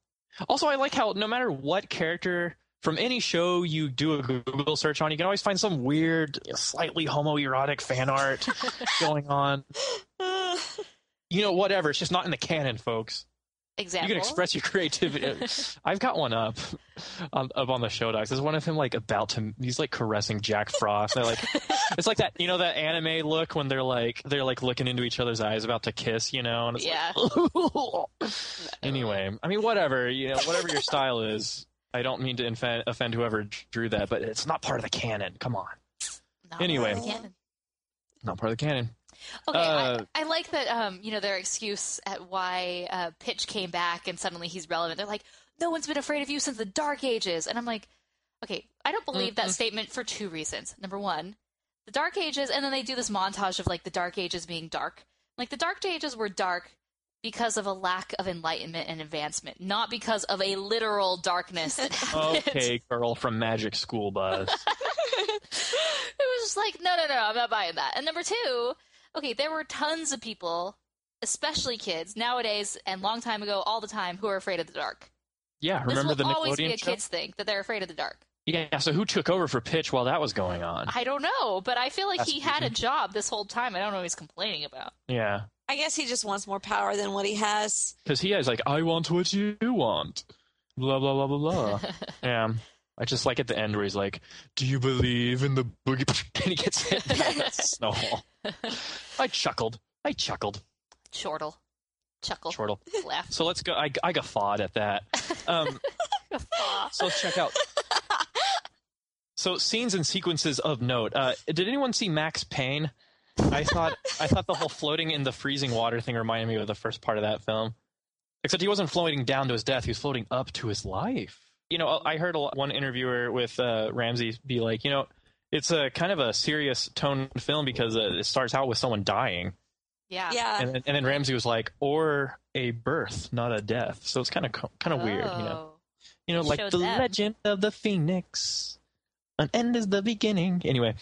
Also, I like how no matter what character from any show you do a Google search on, you can always find some weird, slightly homoerotic fan art going on. You know, whatever. It's just not in the canon, folks. Example. You can express your creativity. [LAUGHS] I've got one up, um, up on the show docs. There's one of him like about to. He's like caressing Jack Frost. They're like, [LAUGHS] it's like that. You know that anime look when they're like they're like looking into each other's eyes about to kiss. You know, and it's Yeah. like, [LAUGHS] anyway, I mean, whatever. You know, whatever your style is. I don't mean to offend, offend whoever drew that, but it's not part of the canon. Come on, Not Anyway. part of the canon. not part of the canon. Okay, Uh, I, I like that. Um, you know, their excuse at why uh, Pitch came back and suddenly he's relevant. They're like, no one's been afraid of you since the Dark Ages, and I'm like, okay, I don't believe that statement for two reasons. Number one, the Dark Ages, and then they do this montage of like the Dark Ages being dark. Like the Dark Ages were dark because of a lack of enlightenment and advancement, not because of a literal darkness. [LAUGHS] [LAUGHS] Okay, girl from Magic School Bus. [LAUGHS] it was just like, no, no, no, I'm not buying that. And number two, okay, there were tons of people, especially kids nowadays and long time ago, all the time, who are afraid of the dark. Yeah, this remember will the always be a show? kids thing that they're afraid of the dark. Yeah, so who took over for Pitch while that was going on? I don't know, but I feel like That's he had a job this whole time. I don't know what he's complaining about. Yeah, I guess he just wants more power than what he has. because he has like, I want what you want, blah blah blah blah blah. [LAUGHS] yeah, I just like at the end where he's like, "Do you believe in the boogie?" [LAUGHS] and he gets hit by the snowball. [LAUGHS] I chuckled. I chuckled. Chortle. Chuckle. Chortle. Laugh. So let's go. I, I guffawed at that. Um, [LAUGHS] so let's check out. So scenes and sequences of note. Uh, did anyone see Max Payne? I thought I thought the whole floating in the freezing water thing reminded me of the first part of that film. Except he wasn't floating down to his death; he was floating up to his life. You know, I heard a lot, one interviewer with uh, Ramsey be like, you know, it's a kind of a serious tone film because uh, it starts out with someone dying, Yeah. Yeah. and then, and then Ramsey was like, or a birth, not a death. So it's kind of kind of weird, you know. Oh. You know, like showed the them. legend of the phoenix. An end is the beginning. Anyway,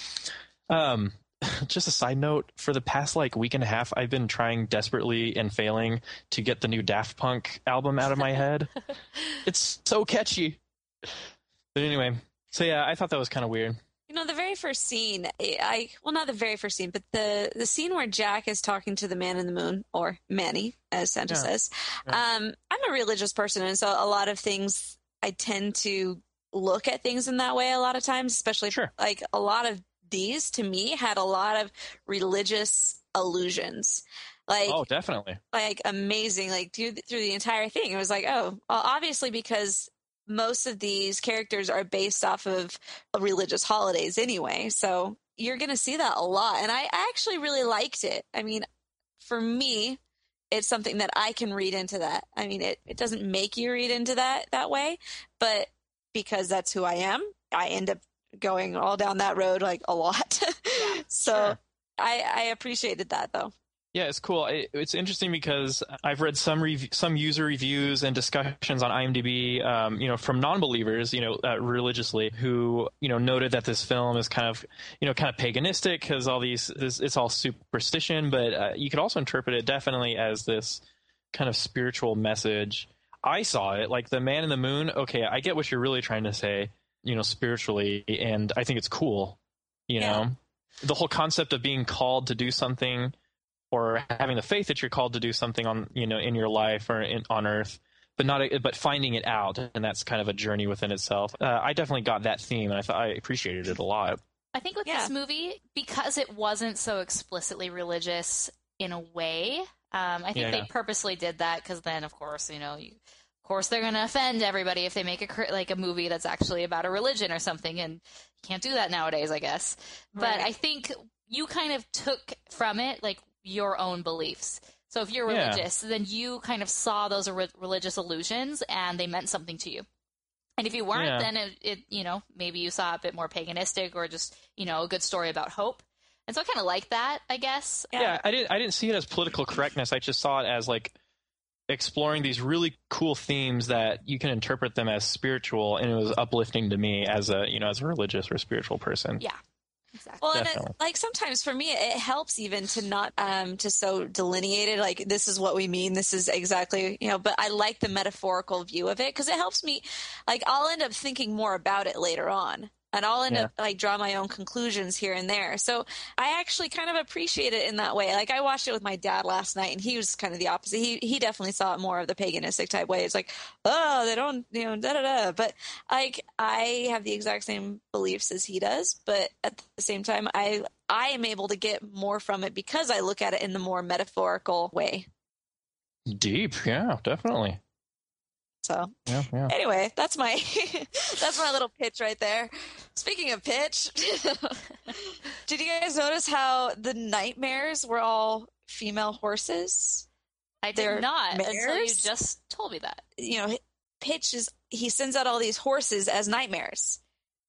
um, [LAUGHS] just a side note: for the past like week and a half, I've been trying desperately and failing to get the new Daft Punk album out of my head. [LAUGHS] it's so catchy. But anyway, so yeah, I thought that was kind of weird. You know, the very first scene, I well, not the very first scene, but the the scene where Jack is talking to the man in the moon, or Manny, as Santa Yeah. says. Yeah. Um, I'm a religious person, and so a lot of things I tend to look at things in that way. A lot of times, especially Sure. like a lot of these to me had a lot of religious allusions. Like oh, definitely. like amazing like through through the entire thing it was like oh well, obviously because most of these characters are based off of religious holidays anyway so you're going to see that a lot and I, actually really liked it. I mean for me it's something that i can read into that. I mean it, it doesn't make you read into that that way but because that's who i am i end up going all down that road like a lot. [LAUGHS] So Sure. I, I appreciated that though Yeah, it's cool. It's interesting because I've read some rev- some user reviews and discussions on IMDb, um, you know, from non-believers, you know, uh, religiously, who you know noted that this film is kind of, you know, kind of paganistic because all these, this, it's all superstition, but uh, you could also interpret it definitely as this kind of spiritual message. I saw it like the Man in the Moon. Okay, I get what you're really trying to say, you know, spiritually, and I think it's cool. You Yeah. know, the whole concept of being called to do something or having the faith that you're called to do something on you know in your life or in, on earth but not but finding it out and that's kind of a journey within itself uh, i definitely got that theme and i thought i appreciated it a lot I think with Yeah. this movie, because it wasn't so explicitly religious in a way, um, I think Yeah. they purposely did that because then, of course, you know, you, of course, they're going to offend everybody if they make a like a movie that's actually about a religion or something, and you can't do that nowadays, I guess. But I think you kind of took from it like your own beliefs. So if you're Yeah. religious, then you kind of saw those re- religious illusions, and they meant something to you. And if you weren't, Yeah. then it, it, you know, maybe you saw a bit more paganistic or just, you know, a good story about hope. And so I kind of like that, I guess. yeah. i didn't i didn't see it as political correctness i just saw it as like exploring these really cool themes that you can interpret them as spiritual and it was uplifting to me as a you know as a religious or spiritual person Yeah, exactly. Well, and it, like sometimes for me, it helps even to not um to so delineate it. Like this is what we mean. This is exactly you know. But I like the metaphorical view of it because it helps me. Like I'll end up thinking more about it later on, and I'll end Yeah. up like draw my own conclusions here and there. So I actually kind of appreciate it in that way. Like I watched it with my dad last night, and he was kind of the opposite. He he definitely saw it more of the paganistic type way. It's like, oh, they don't, you know, da da da. But like I have the exact same beliefs as he does, but at the same time, I I am able to get more from it because I look at it in the more metaphorical way. deep yeah definitely So yeah yeah anyway, that's my [LAUGHS] that's my little pitch right there. Speaking of pitch, [LAUGHS] did you guys notice how the nightmares were all female horses? I did they're not until you just told me that. You know, pitch is he sends out all these horses as nightmares.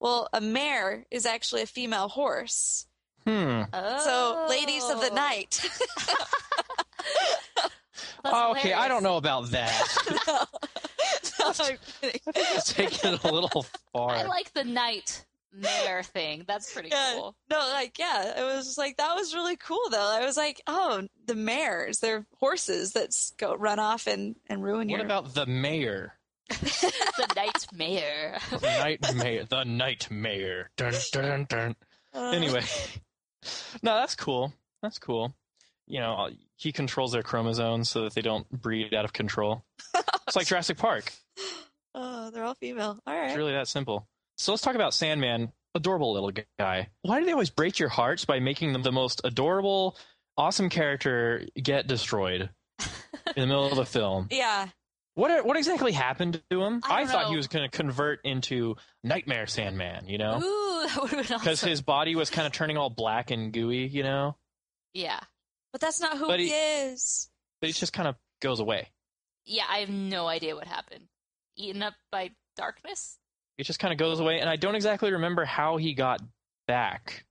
Well, a mare is actually a female horse. hmm So, ladies of the Oh. night. [LAUGHS] That's Oh, okay i don't know about that [LAUGHS] no. [LAUGHS] No, I'm kidding. [LAUGHS] It's taking it a little far I like the night mare thing. That's pretty Yeah, cool. no, like yeah, it was like that was really cool though. I was like, oh, the mares, they're horses that go run off and and ruin what your. What about the mayor the night mare. the night mayor the night mayor dun, dun, dun, dun. Uh, anyway no that's cool that's cool you know he controls their chromosomes so that they don't breed out of control it's like jurassic park [LAUGHS] oh, they're all female. All right. it's really that simple so let's talk about sandman adorable little guy why do they always break your hearts by making them the most adorable awesome character get destroyed in the middle of the film [LAUGHS] Yeah. what what exactly happened to him I i, thought know. he was going to convert into nightmare sandman you know Ooh, [LAUGHS] that would have been awesome. because his body was kind of turning all black and gooey you know yeah. But that's not who But he, he- is. But he just kind of goes away. Yeah, I have no idea what happened. Eaten up by darkness? He just kind of goes away, and I don't exactly remember how he got back.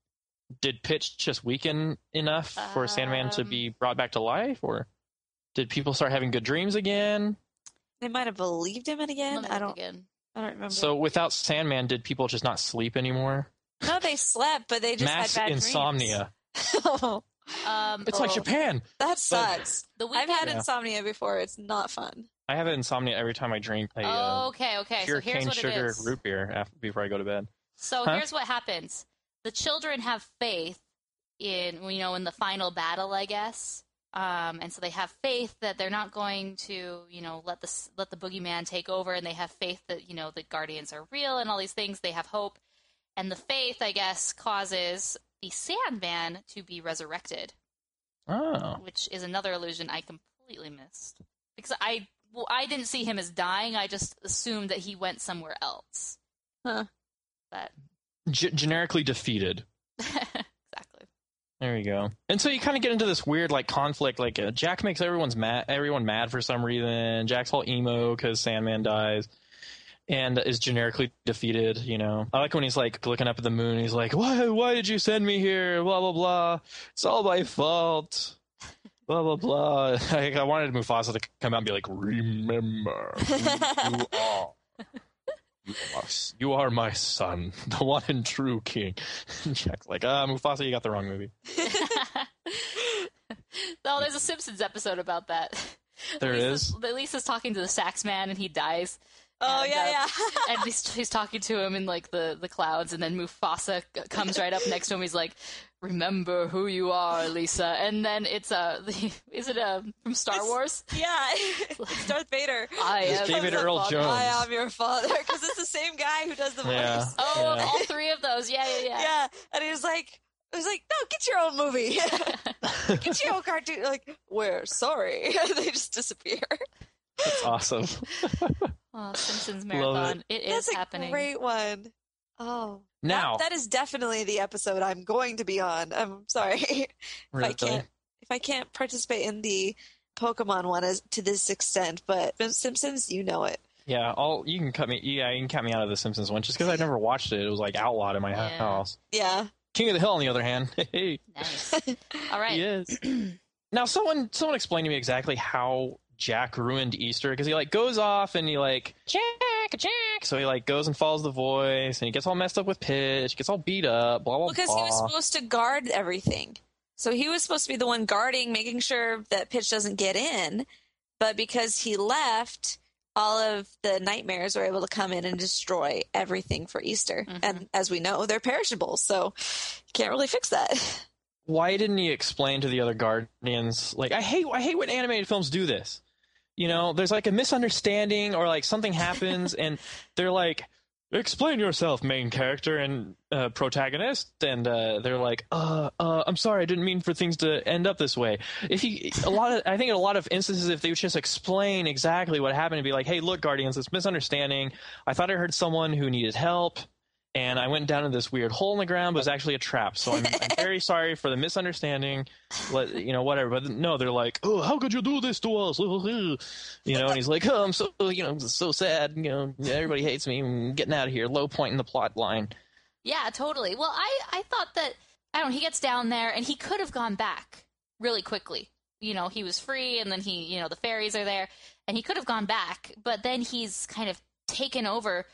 Did Pitch just weaken enough for Sandman to Um, be brought back to life, or did people start having good dreams again? They might have believed him again. I don't. Again. I don't remember. So without Sandman, did people just not sleep anymore? no, they slept, but they just Mass had bad insomnia. dreams. [LAUGHS] [LAUGHS] Um, It's like oh, Japan. that sucks. The I've had Yeah. insomnia before. It's not fun. I have insomnia every time I drink a uh, okay, okay. So pure here's cane what sugar is. root beer after, before I go to bed. So Huh? here's what happens: the children have faith in you know in the final battle, I guess, um, and so they have faith that they're not going to you know let the let the boogeyman take over, and they have faith that you know the guardians are real and all these things. They have hope, and the faith, I guess, causes the Sandman to be resurrected, Oh, which is another illusion I completely missed because I well, I didn't see him as dying. I just assumed that he went somewhere else. Huh. But G- generically defeated. [LAUGHS] exactly. There you go. And so you kind of get into this weird like conflict. Like uh, Jack makes everyone's mad, everyone mad for some reason. Jack's all emo because Sandman dies, and is generically defeated. You know, I like when he's like looking up at the moon. He's like, "Why? Why did you send me here? Blah blah blah. It's all my fault." [LAUGHS] Blah blah blah. [LAUGHS] Like, I wanted Mufasa to come out and be like, "Remember who you are." [LAUGHS] You are, you are my son, the one and true king. Jack's like, ah, Mufasa, you got the wrong movie. oh, there's a Simpsons episode about that. There Lisa's, is. Lisa's talking to the sax man and he dies. Oh And, yeah, uh, yeah. [LAUGHS] and he's, he's talking to him in like the, the clouds, and then Mufasa comes right up next to him. He's like, "Remember who you are, Lisa." And then it's uh, [LAUGHS] is it uh, from Star Wars? yeah, [LAUGHS] it's Darth Vader. I It's am David Earl father. Jones. I am your father because it's the same guy who does the Yeah. voice. Oh, Yeah. all three of those. Yeah, yeah, yeah. Yeah, and he was like, he was like, no, get your own movie, get your own cartoon. Like, we're sorry, they just disappear. That's awesome. Oh, Simpsons Love marathon. it is That's a happening. great one. Oh, Now, that, that is definitely the episode I'm going to be on. I'm sorry [LAUGHS] if I Really? can't if I can't participate in the Pokemon one as to this extent, but Simpsons, you know it. yeah, all you can cut me. Yeah, you can cut me out of the Simpsons one just because I never watched it. It was like outlawed in my Yeah. house. Yeah. King of the Hill, on the other hand, [LAUGHS] hey, Nice. All right. he is. [CLEARS THROAT] now, someone, someone explain to me exactly how Jack ruined Easter because he like goes off and he like Jack, Jack. So he like goes and follows the voice and he gets all messed up with Pitch, gets all beat up, blah blah blah. Because blah. he was supposed to guard everything. So he was supposed to be the one guarding, making sure that Pitch doesn't get in. But because he left, all of the nightmares were able to come in and destroy everything for Easter. Mm-hmm. And as we know, they're perishable. So you can't really fix that. why didn't he explain to the other guardians like i hate i hate when animated films do this you know there's like a misunderstanding or like something happens and [LAUGHS] they're like explain yourself main character and uh, protagonist. And uh, they're like uh, uh i'm sorry i didn't mean for things to end up this way. If you a lot of i think in a lot of instances if they would just explain exactly what happened and be like hey look guardians it's misunderstanding. I thought i heard someone who needed help and I went down to this weird hole in the ground, but it was actually a trap. So I'm, I'm very [LAUGHS] sorry for the misunderstanding. Let, you know, whatever. But no, they're like, oh, how could you do this to us? [LAUGHS] You know, and he's like, oh, I'm so, you know, so sad. You know, everybody hates me. I'm getting out of here. Low point in the plot line. Yeah, totally. Well, I I thought that I don't. know, He gets down there and he could have gone back really quickly. You know, he was free, and then he, you know, the fairies are there, and he could have gone back, but then he's kind of taken over with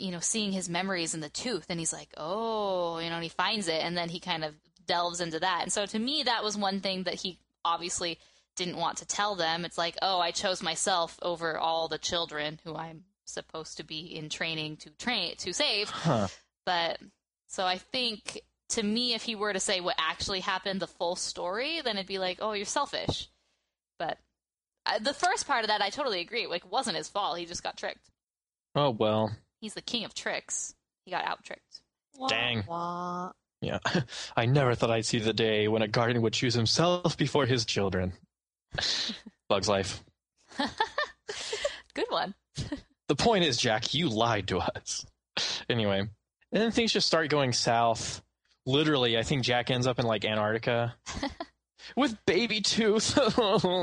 you know seeing his memories in the tooth, and he's like, oh, you know, and he finds it, and then he kind of delves into that, and so to me, that was one thing that he obviously didn't want to tell them. It's like, oh, I chose myself over all the children who I'm supposed to be in training to train to save. Huh. But so I think to me, if he were to say what actually happened, the full story, then it'd be like, oh, you're selfish. But uh, the first part of that, I totally agree. Like, it wasn't his fault. He just got tricked. Oh, well. He's the king of tricks. He got out tricked. Dang. Wah. Yeah. [LAUGHS] I never thought I'd see the day when a guardian would choose himself before his children. [LAUGHS] Bug's life. Good one. The point is, Jack, you lied to us. Anyway, and then things just start going south. Literally, I think Jack ends up in like Antarctica. [LAUGHS] with baby tooth. [LAUGHS]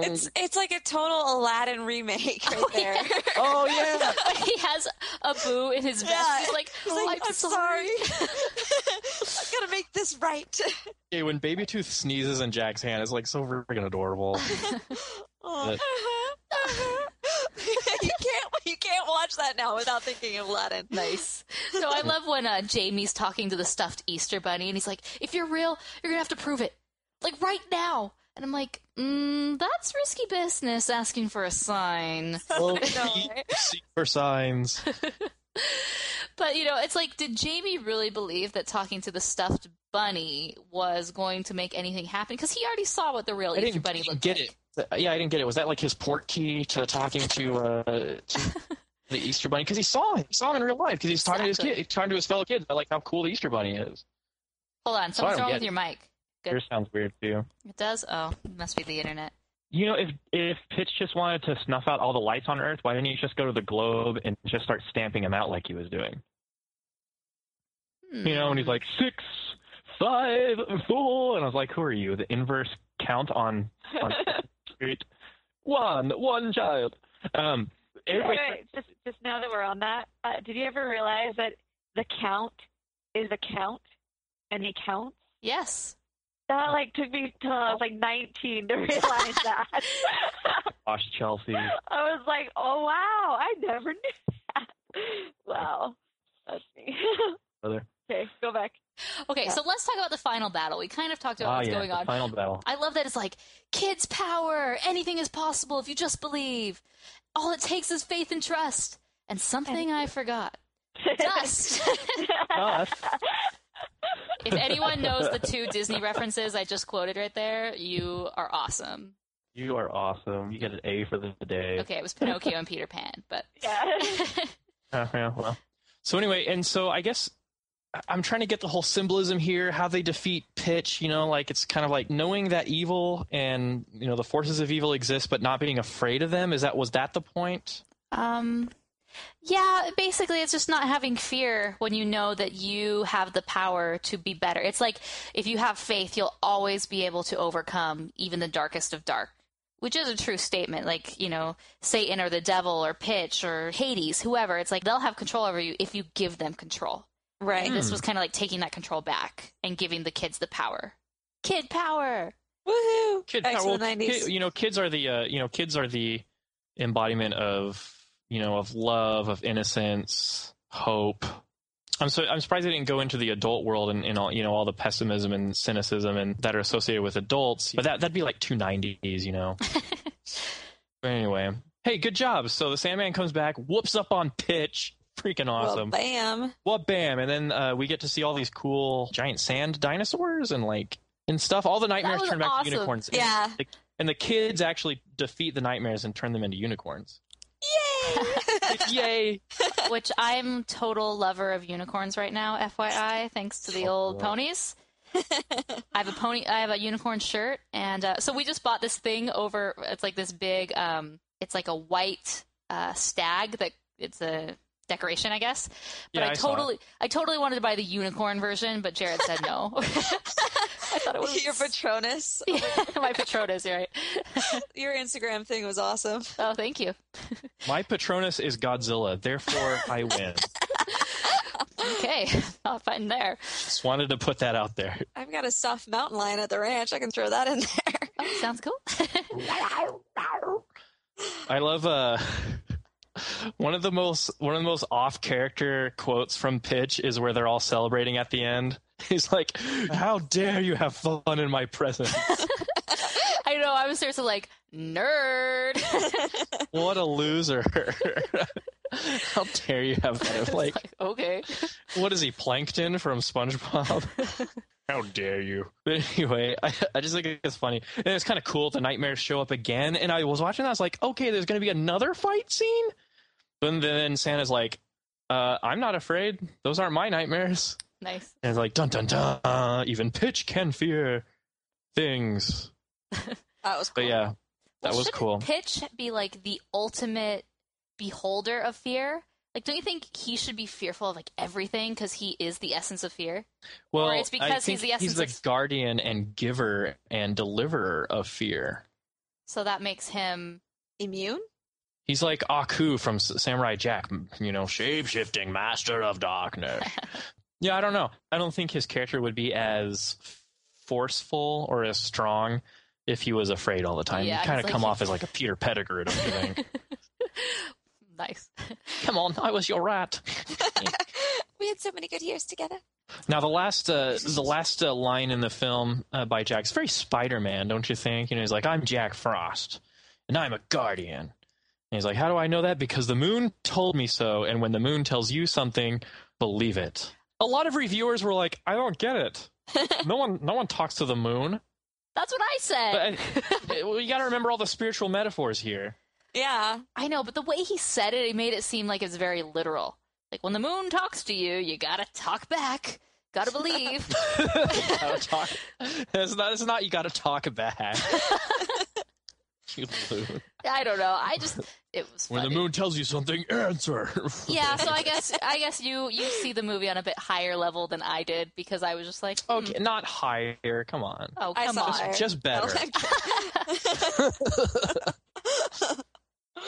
It's it's like a total Aladdin remake right there. [LAUGHS] oh yeah. he has a boo in his vest. Yeah. He's like, He's oh, like, I'm, I'm sorry. sorry. [LAUGHS] I gotta make this right. Yeah, when baby tooth sneezes in Jack's hand, it's like so freaking adorable. Aw. You can't you can't watch that now without thinking of Aladdin. Nice. So I love when uh, Jamie's talking to the stuffed Easter bunny, and he's like, "If you're real, you're gonna have to prove it, like right now." And I'm like, mm, "That's risky business, asking for a sign." [LAUGHS] Well, I know, he- right? seek for signs. [LAUGHS] But you know, it's like, did Jamie really believe that talking to the stuffed bunny was going to make anything happen? Because he already saw what the real I Easter didn't, bunny looked get like. it. Yeah, I didn't get it. Was that like his port key to talking to, uh, to [LAUGHS] the Easter Bunny? Because he saw him. He saw him in real life. Because he's talking to his Exactly. kid, talking to his fellow kids about like how cool the Easter Bunny is. Hold on, So I something's don't wrong with it. your mic. Good. Yours sounds weird too. It does. Oh, it must be the internet. You know, if if Pitch just wanted to snuff out all the lights on Earth, why didn't he just go to the globe and just start stamping them out like he was doing? You know, and he's like six, five, four, and I was like, "Who are you? The inverse count on on [LAUGHS] street? One, one child." Um, Wait, wait, just just now that we're on that, uh, did you ever realize that the count is a count, and he counts? Yes. That like took me till I was like 19 to [LAUGHS] realize that. [LAUGHS] gosh, Chelsea. I was like, oh wow, I never knew that. Wow, that's me. Brother. okay, go back. Okay, so let's talk about the final battle. We kind of talked about Ah, what's yeah, going the on. final battle. I love that it's like kids' power. Anything is possible if you just believe. All it takes is faith and trust. And something I forgot. [LAUGHS] Dust. Dust. If anyone knows the two Disney references I just quoted right there, you are awesome. You are awesome. You get an A for the day. Okay, it was Pinocchio and Peter Pan, but [LAUGHS] yeah. [LAUGHS] Uh, yeah, well. So anyway, and so I guess I- I'm trying to get the whole symbolism here, how they defeat Pitch. You know, like it's kind of like knowing that evil and you know the forces of evil exist, but not being afraid of them. Is that was that the point? Um, yeah, basically, it's just not having fear when you know that you have the power to be better. It's like if you have faith, you'll always be able to overcome even the darkest of dark, which is a true statement. Like, you know, Satan or the devil or Pitch or Hades, whoever, it's like they'll have control over you if you give them control. Right. And this was kind of like taking that control back and giving the kids the power. Kid power. Woohoo! Kid Back power. Well, kid- you know, kids are the uh, you know kids are the embodiment of you know of love, of innocence, hope. I'm so I'm surprised they didn't go into the adult world and, and all you know all the pessimism and cynicism and that are associated with adults. But that that'd be like two nineties, you know. [LAUGHS] but anyway, hey, good job. So the Sandman comes back, whoops up on pitch, freaking awesome. Well, bam. Well, bam, and then uh, we get to see all these cool giant sand dinosaurs and like and stuff. All the nightmares turn back awesome. to unicorns. And Yeah. the, and the kids actually defeat the nightmares and turn them into unicorns. [LAUGHS] Yay! Which I'm total lover of unicorns right now, FYI, thanks to the old wow. ponies. [LAUGHS] I have a pony. I have a unicorn shirt, and uh, so we just bought this thing over. It's like this big. Um, it's like a white uh, stag that it's a decoration, I guess. But Yeah, I I saw it. totally, I totally wanted to buy the unicorn version, but Jared said no. [LAUGHS] I thought it [LAUGHS] was Your Patronus. [LAUGHS] my Patronus, right? [LAUGHS] Your Instagram thing was awesome. Oh, thank you. My Patronus is Godzilla, therefore I win. Okay, not fighting there. Just wanted to put that out there. I've got a stuffed mountain lion at the ranch. I can throw that in there. Oh, sounds cool. I love uh one of the most one of the most off character quotes from Pitch is where they're all celebrating at the end. [LAUGHS] He's like, "How dare you have fun in my presence? [LAUGHS] I know. I was seriously like nerd. [LAUGHS] What a loser! How dare you have fun?" Like, okay. what is he, Plankton from SpongeBob? How dare you? But anyway, I, I just think it's funny. And it's kind of cool. The nightmares show up again. And I was watching that. I was like, okay, there's going to be another fight scene. But then Santa's like, uh, I'm not afraid. Those aren't my nightmares. Nice. And it's like, dun dun dun. Even Pitch can fear things. [LAUGHS] That was But cool. yeah, that Well, was shouldn't cool. Pitch be like the ultimate beholder of fear. Like, don't you think he should be fearful of like everything because he is the essence of fear? Well, or it's I because think he's the essence he's the of guardian and giver and deliverer of fear. so that makes him immune. He's like Aku from Samurai Jack, you know, shape shifting master of darkness. [LAUGHS] yeah, I don't know. I don't think his character would be as forceful or as strong if he was afraid all the time. Yeah, He'd kind of come off as like a Peter Pettigrew, don't you think? [LAUGHS] nice. come on, I was your rat. [LAUGHS] We had so many good years together. Now the last uh, the last uh, line in the film uh, by Jack is very Spider Man, don't you think? You know, he's like, "I'm Jack Frost, and I'm a guardian." And he's like, "How do I know that? Because the moon told me so, and when the moon tells you something, believe it." A lot of reviewers were like, "I don't get it. [LAUGHS] no one no one talks to the moon." That's what I said. But uh, you got to remember all the spiritual metaphors here. Yeah. I know, but the way he said it, he made it seem like it's very literal. Like when the moon talks to you, you gotta talk back. Gotta believe. [LAUGHS] Gotta talk. It's not. It's not. You got to talk back. [LAUGHS] [LAUGHS] you loon. I don't know. I just it was When the moon tells you something, answer. [LAUGHS] Yeah, so I guess I guess you you see the movie on a bit higher level than I did because I was just like, hmm. Okay, not higher. Come on. Oh, I come saw on. it. Just better. [LAUGHS]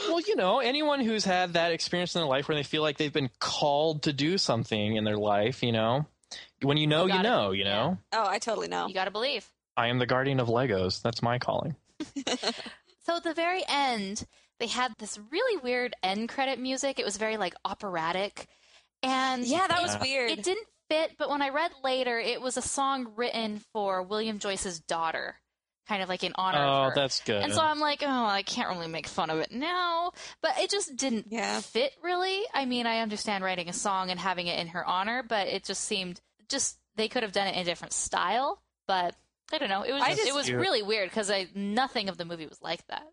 Well, you know, anyone who's had that experience in their life where they feel like they've been called to do something in their life, you know, when you know, you, gotta- know, you know. oh, I totally know. You gotta believe. I am the guardian of Legos. That's my calling. So at the very end, they had this really weird end credit music. It was very like operatic, and Yeah, that was weird. It didn't fit, but when I read later, it was a song written for William Joyce's daughter, kind of like in honor Oh, of her. that's good. And so I'm like, oh, I can't really make fun of it now. But it just didn't Yeah. fit really. I mean, I understand writing a song and having it in her honor, but it just seemed just they could have done it in a different style. But I don't know. It was I just, just- it was really weird because I nothing of the movie was like that.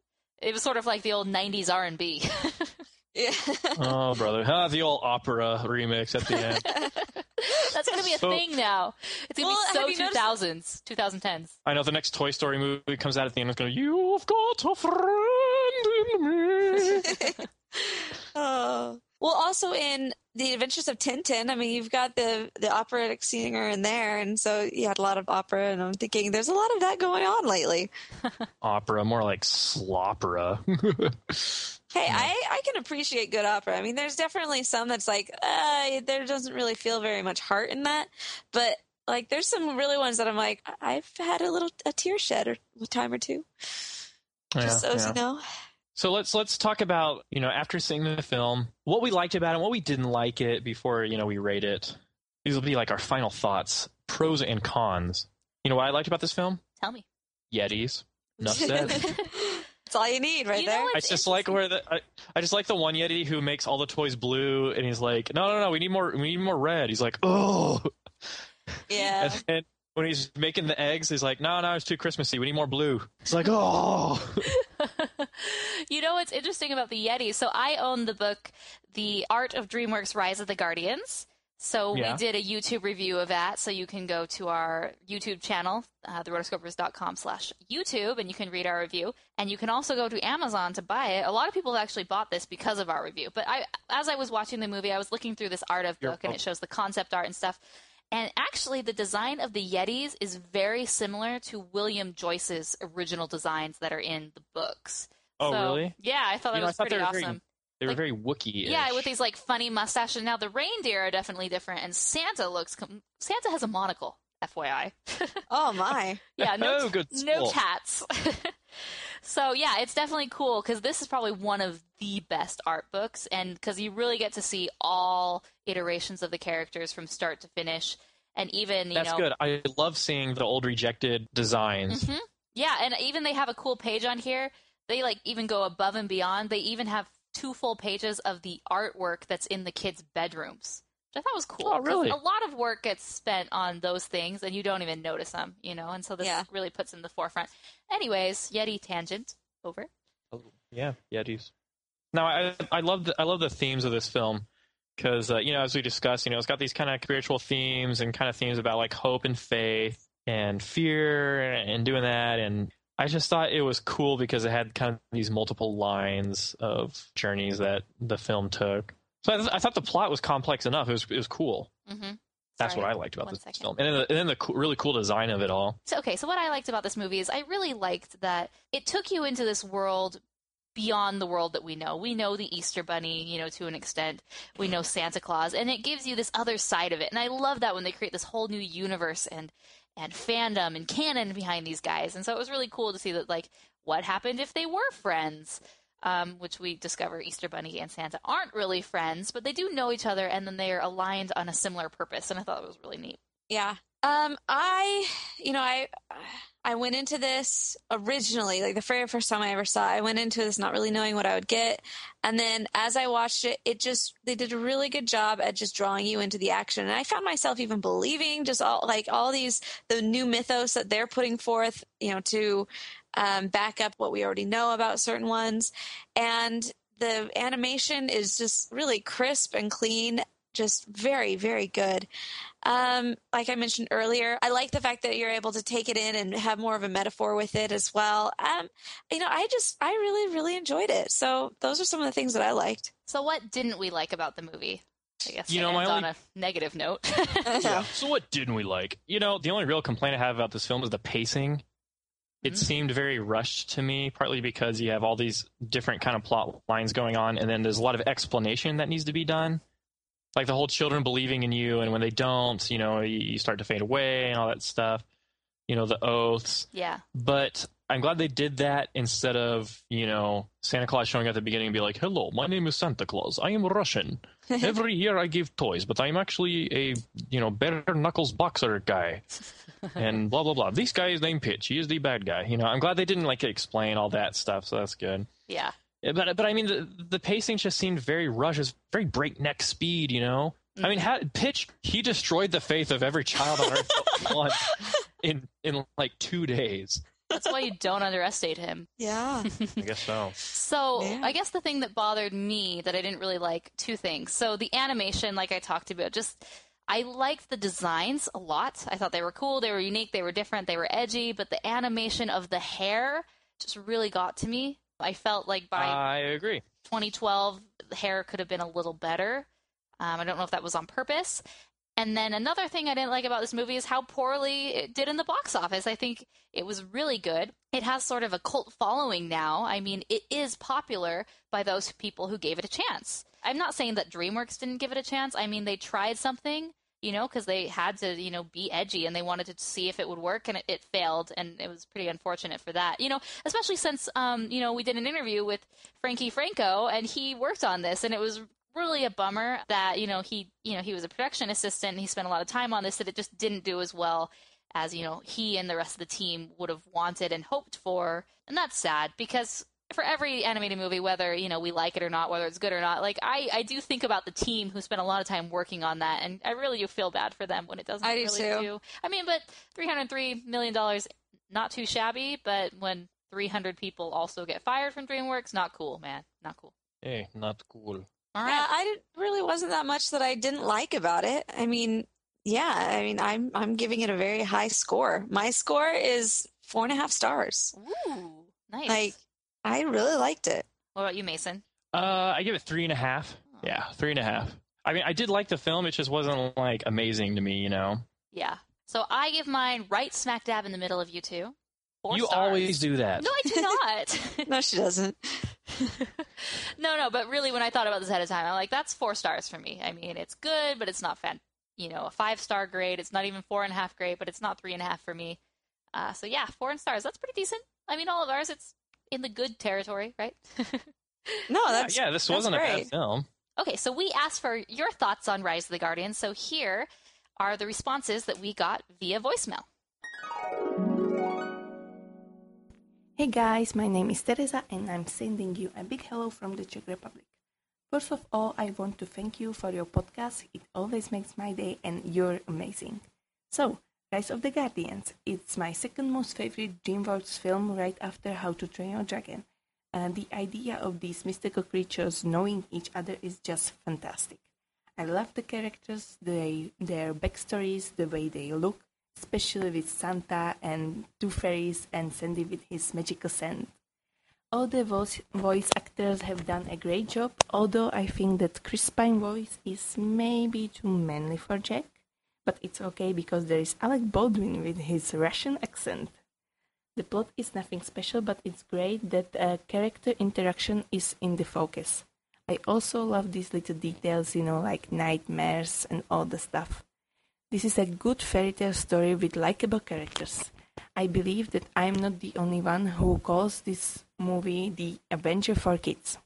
It was sort of like the old '90s R&B. Yeah. [LAUGHS] oh, brother. Ah, the old opera remix at the end. [LAUGHS] That's gonna be a So- thing now. It's gonna Well, be so have you noticed- 2000s, 2010s. I know the next Toy Story movie comes out at the end. It's going, to, You've got a friend in me. [LAUGHS] Well, also in the Adventures of Tintin, I mean, you've got the the operatic singer in there, and so you had a lot of opera. And I'm thinking, there's a lot of that going on lately. [LAUGHS] opera, more like slopera. [LAUGHS] Hey, I, I can appreciate good opera. I mean, there's definitely some that's like, uh, there doesn't really feel very much heart in that. But like, there's some really ones that I'm like, I've had a little a tear shed or a time or two. Just so as you know. So let's let's talk about you know after seeing the film what we liked about it, what we didn't like it before you know we rate it. These will be like our final thoughts, pros and cons. You know what I liked about this film? Tell me. Yetis. [LAUGHS] Enough said. That's all you need right You there. I just like where the I, I just like the one Yeti who makes all the toys blue, and he's like, no, no, no, we need more, we need more red. He's like, oh, Yeah. [LAUGHS] and then when he's making the eggs, he's like, no, no, it's too Christmassy. We need more blue. It's like, oh, [LAUGHS] you know what's interesting about the Yeti? So I own the book, The Art of DreamWorks Rise of the Guardians. So Yeah. we did a YouTube review of that. So you can go to our YouTube channel, uh, therotoscopers.com slash YouTube, and you can read our review. And you can also go to Amazon to buy it. A lot of people have actually bought this because of our review. But I, as I was watching the movie, I was looking through this art of book, and it shows the concept art and stuff. And actually, the design of the Yetis is very similar to William Joyce's original designs that are in the books. Oh, So, really? Yeah, I thought You that know, was thought they pretty were very- awesome. they were Like- very Wookiee. Yeah, with these like funny mustaches. Now the reindeer are definitely different, and Santa looks. Com- Santa has a monocle. FYI. [LAUGHS] Oh my. yeah, no, [LAUGHS] Oh, good no school. tats. [LAUGHS] so yeah, it's definitely cool because this is probably one of the best art books, and because you really get to see all iterations of the characters from start to finish, and even you That's know good. I love seeing the old rejected designs. Mhm. Yeah, and even they have a cool page on here. They like even go above and beyond. They even have two full pages of the artwork that's in the kids' bedrooms. Which I thought was cool. Oh, 'cause really? A lot of work gets spent on those things, and you don't even notice them, you know. And so this Yeah. really puts in the forefront. Anyways, Yeti tangent over. Yeah, Yetis. Now I I love the I love the themes of this film because uh, you know as we discussed, you know it's got these kind of spiritual themes and kind of themes about like hope and faith and fear and doing that and I just thought it was cool because it had kind of these multiple lines of journeys that the film took. So I, th- I thought the plot was complex enough. It was it was cool. Mm-hmm. That's Sorry, what I liked about this second. film, and then the, and then the really cool design of it all. So, okay, so what I liked about this movie is I really liked that it took you into this world beyond the world that we know. We know the Easter Bunny, you know, to an extent. We know Santa Claus, and it gives you this other side of it. And I love that when they create this whole new universe and and fandom and canon behind these guys. And so it was really cool to see that, like, what happened if they were friends? Um, which we discover Easter Bunny and Santa aren't really friends, but they do know each other, and then they are aligned on a similar purpose. And I thought it was really neat. Yeah. Um, I, you know, I, I went into this originally, like the very first time I ever saw it, I went into this not really knowing what I would get. And then as I watched it, it just, they did a really good job at just drawing you into the action. And I found myself even believing just all, like all these, the new mythos that they're putting forth, you know, to, um, back up what we already know about certain ones. And the animation is just really crisp and clean, just very, very good. Um, like I mentioned earlier, I like the fact that you're able to take it in and have more of a metaphor with it as well. Um, you know, I just, I really, really enjoyed it. So those are some of the things that I liked. So, what didn't we like about the movie? I guess You know, my end on a negative note. [LAUGHS] Yeah. So what didn't we like? You know, the only real complaint I have about this film is the pacing. It mm-hmm. seemed very rushed to me, partly because you have all these different kind of plot lines going on, and then there's a lot of explanation that needs to be done. Like the whole children believing in you, and when they don't, you know, you, you start to fade away and all that stuff. You know, the oaths. yeah. But I'm glad they did that instead of, you know, Santa Claus showing up at the beginning and be like, hello, my name is Santa Claus. I am Russian. [LAUGHS] Every year I give toys, but I'm actually a, you know, bare knuckles boxer guy. [LAUGHS] and blah, blah, blah. This guy is named Pitch. He is the bad guy. You know, I'm glad they didn't, like, explain all that stuff, so that's good. Yeah. Yeah, But, but I mean, the, the pacing just seemed very rushed. It's very breakneck speed, you know? I mean, mm. how, Pitch, he destroyed the faith of every child on Earth [LAUGHS] in, in, like, two days. That's why you don't underestimate him. Yeah. I guess so. So, Yeah. I guess the thing that bothered me that I didn't really like, two things. So, the animation, like I talked about, just I liked the designs a lot. I thought they were cool, they were unique, they were different, they were edgy, but the animation of the hair just really got to me. I felt like by I agree. 2012, the hair could have been a little better. Um, I don't know if that was on purpose. And then another thing I didn't like about this movie is how poorly it did in the box office. I think it was really good. It has sort of a cult following now. I mean, it is popular by those people who gave it a chance. I'm not saying that DreamWorks didn't give it a chance. I mean, they tried something, you know, because they had to, you know, be edgy and they wanted to see if it would work, and it, it failed, and it was pretty unfortunate for that. You know, especially since, um, you know, we did an interview with Frankie Franco, and he worked on this, and it was really a bummer that you know he you know he was a production assistant and he spent a lot of time on this that it just didn't do as well as you know he and the rest of the team would have wanted and hoped for and that's sad because for every animated movie whether you know we like it or not whether it's good or not like i i do think about the team who spent a lot of time working on that and i really do feel bad for them when it doesn't I do really too. do i mean but 303 million dollars not too shabby but when 300 people also get fired from dreamworks not cool man not cool Hey, not cool. All Yeah, I didn't, really wasn't that much that I didn't like about it. I mean, yeah, I mean, I'm I'm giving it a very high score. My score is four and a half stars. Ooh, nice Like, I really liked it. what about you mason Uh, I give it three and a half. Yeah, three and a half. I mean, I did like the film. It just wasn't like amazing to me, you know. Yeah. So I give mine right smack dab in the middle of you two. Four you stars. always do that. No, I do [LAUGHS] not. No, she doesn't. [LAUGHS] [LAUGHS] no, no, but really, when I thought about this ahead of time, I'm like, that's four stars for me. I mean, it's good, but it's not fan. You know, a five star grade. It's not even four and a half grade, but it's not three and a half for me. Uh, so yeah, four and stars. That's pretty decent. I mean, all of ours, it's in the good territory, right? [LAUGHS] No, that's yeah, this that's wasn't a bad film. Okay, so we asked for your thoughts on Rise of the Guardians. So here are the responses that we got via voicemail. Hey guys, my name is Teresa and I'm sending you a big hello from the Czech Republic. First of all, I want to thank you for your podcast. It always makes my day and you're amazing. So, Rise of the Guardians. It's my second most favorite DreamWorks film right after How to Train Your Dragon. And the idea of these mystical creatures knowing each other is just fantastic. I love the characters, their backstories, the way they look, especially with Santa and Tooth Fairies and Sandy with his magical scent. all the voice, voice actors have done a great job, although I think that Chris Pine voice is maybe too manly for Jack. But it's okay because there is Alec Baldwin with his Russian accent. The plot is nothing special, but it's great that uh, character interaction is in the focus. I also love these little details, you know, like nightmares and all the stuff. This is a good fairy tale story with likable characters. I believe that I'm not the only one who calls this movie the Avenger for Kids.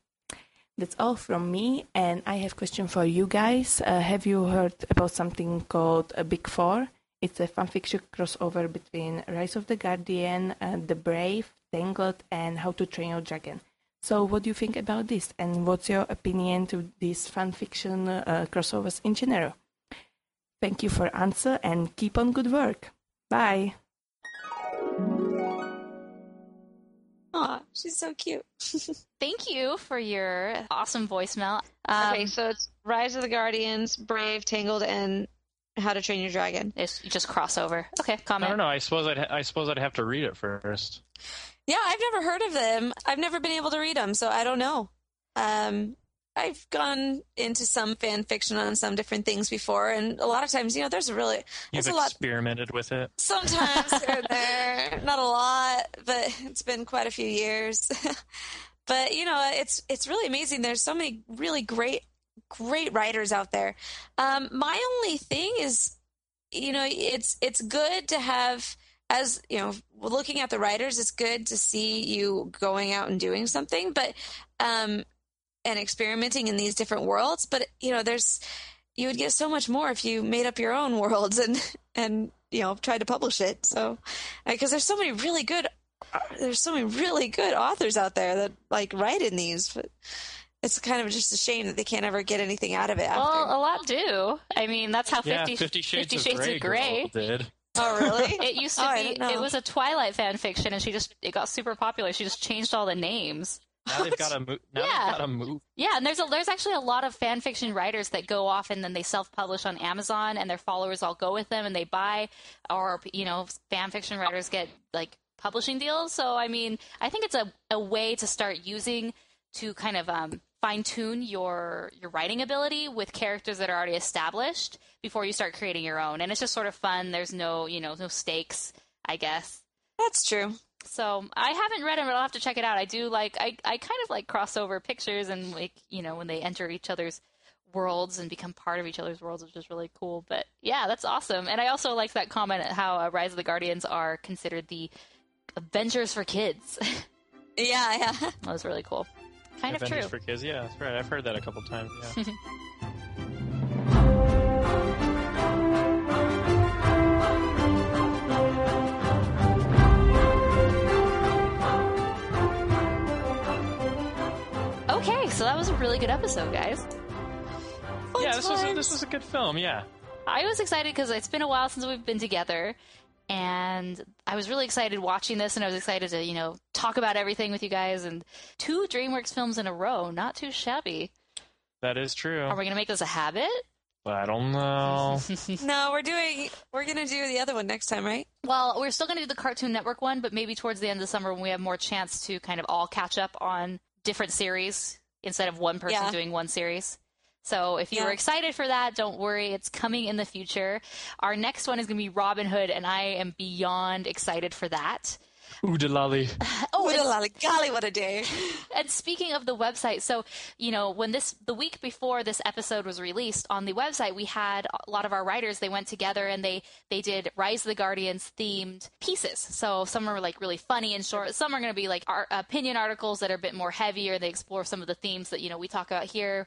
That's all from me, and I have a question for you guys. Uh, have you heard about something called a Big Four? It's a fanfiction crossover between Rise of the Guardian, uh, The Brave, Tangled, and How to Train Your Dragon. So, what do you think about this, and what's your opinion to these fanfiction uh, crossovers in general? Thank you for answer, and keep on good work. Bye. Aw, she's so cute. [LAUGHS] Thank you for your awesome voicemail. Um, okay, so it's Rise of the Guardians, Brave, Tangled, and How to Train Your Dragon. It's just crossover. Okay, comment. I don't know. I suppose I'd ha- I suppose I'd have to read it first. Yeah, I've never heard of them. I've never been able to read them, so I don't know. Um, I've gone into some fan fiction on some different things before, and a lot of times, you know, there's a really You've there's a lot. experimented with it. Sometimes here there, [LAUGHS] not a lot, but it's been quite a few years. [LAUGHS] but you know, it's it's really amazing. There's so many really great great writers out there. Um, my only thing is, you know, it's it's good to have as you know, looking at the writers, it's good to see you going out and doing something, but um, and experimenting in these different worlds. But you know, there's you would get so much more if you made up your own [LAUGHS] worlds and and you know tried to publish it. So because there's so many really good there's so many really good authors out there that like write in these, but it's kind of just a shame that they can't ever get anything out of it. After. Well, a lot do. I mean, that's how yeah, Fifty, Fifty Shades, Fifty Shades of of Grey, Grey. did. Oh, really? [LAUGHS] It used to Oh, be. It was a Twilight fan fiction, and she just it got super popular. She just changed all the names. Now they've got a mo- now Yeah. they've got a move. Yeah, and there's a, there's actually a lot of fan fiction writers that go off and then they self publish on Amazon, and their followers all go with them and they buy, or you know, fan fiction writers get like publishing deals. So I mean, I think it's a, a way to start using to kind of um, fine tune your your writing ability with characters that are already established before you start creating your own, and it's just sort of fun. There's no you know no stakes, I guess. That's true. So I haven't read them, but I'll have to check it out. I do like I, I kind of like crossover pictures and like you know when they enter each other's worlds and become part of each other's worlds, which is really cool. But yeah, that's awesome. And I also like that comment at how uh, Rise of the Guardians are considered the Avengers for kids. [LAUGHS] Yeah, yeah. that was really cool. Kind Avengers of true. Avengers for kids. Yeah, that's right. I've heard that a couple times. Yeah. [LAUGHS] so that was a really good episode, guys. yeah, this was a, this was a good film. Yeah. I was excited because it's been a while since we've been together, and I was really excited watching this, and I was excited to you know talk about everything with you guys. And two DreamWorks films in a row, not too shabby. That is true. Are we gonna make this a habit? I don't know. [LAUGHS] no, we're doing we're gonna do the other one next time, right? Well, we're still going to do the Cartoon Network one, but maybe towards the end of the summer when we have more chance to kind of all catch up on different series instead of one person Yeah. doing one series. So if you Yeah. were excited for that, don't worry, it's coming in the future. Our next one is going to be Robin Hood, and I am beyond excited for that. Oo-De-Lally. [LAUGHS] Oh, What a and- lot of golly, what a day! and speaking of the website, so you know when this the week before this episode was released on the website, we had a lot of our writers. They went together and they they did Rise of the Guardians themed pieces. So some are like really funny and short. Some are going to be like our opinion articles that are a bit more heavier. They explore some of the themes that you know we talk about here.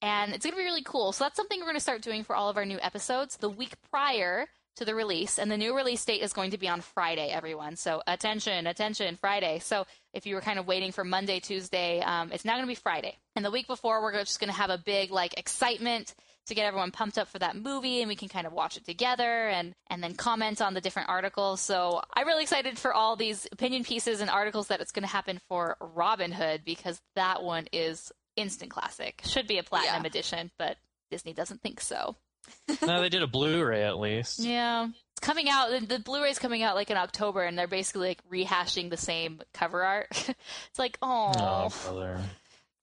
And it's going to be really cool. So that's something we're going to start doing for all of our new episodes the week prior to the release. And the new release date is going to be on Friday, everyone. So attention, attention, Friday. So if you were kind of waiting for Monday, Tuesday, um, it's now going to be Friday. And the week before, we're just going to have a big like excitement to get everyone pumped up for that movie and we can kind of watch it together and and then comment on the different articles. So I'm really excited for all these opinion pieces and articles that it's going to happen for Robin Hood because that one is instant classic. Should be a platinum edition, but Disney doesn't think so. No, they did a Blu-ray at least. [LAUGHS] Yeah, it's coming out. The, the Blu-ray's coming out like in October, and they're basically like rehashing the same cover art. [LAUGHS] it's like, oh, Oh, brother.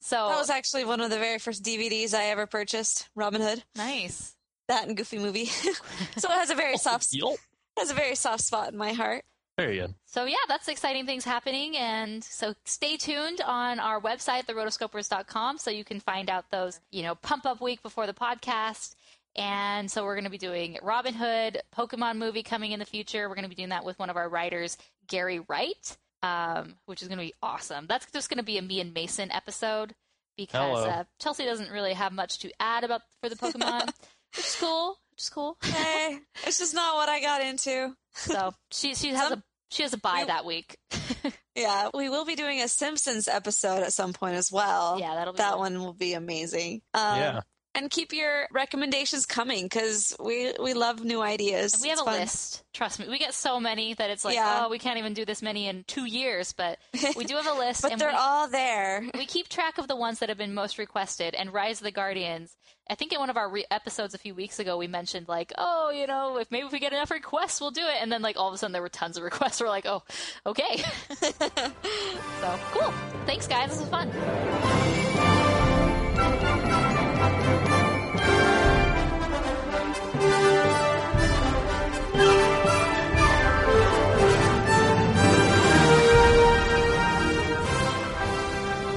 so That was actually one of the very first DVDs I ever purchased. Robin Hood. nice. That and Goofy movie. [LAUGHS] so it has a very oh, soft Yup. has a very soft spot in my heart. Very good. So yeah, that's exciting things happening, and so stay tuned on our website, therotoscopers.com, so you can find out those, you know, pump up week before the podcast. And so we're going to be doing Robin Hood, Pokemon movie coming in the future. We're going to be doing that with one of our writers, Gary Wright, um, which is going to be awesome. That's just going to be a me and Mason episode because uh, Chelsea doesn't really have much to add about for the Pokemon, [LAUGHS] which is cool. Which is cool. Hey, it's just not what I got into. So she she has a she has a bye that week. [LAUGHS] Yeah, we will be doing a Simpsons episode at some point as well. Yeah, that'll be that fun. one will be amazing. Um, Yeah. And keep your recommendations coming because we we love new ideas. And we have It's a fun. list. Trust me, we get so many that it's like, Yeah. oh, we can't even do this many in two years. But [LAUGHS] we do have a list, but and they're we, all there. we keep track of the ones that have been most requested. And Rise of the Guardians. I think in one of our re- episodes a few weeks ago, we mentioned like, oh, you know, if maybe if we get enough requests, we'll do it. And then like all of a sudden there were tons of requests. We're like, oh, okay. [LAUGHS] so cool. Thanks, guys. This was fun.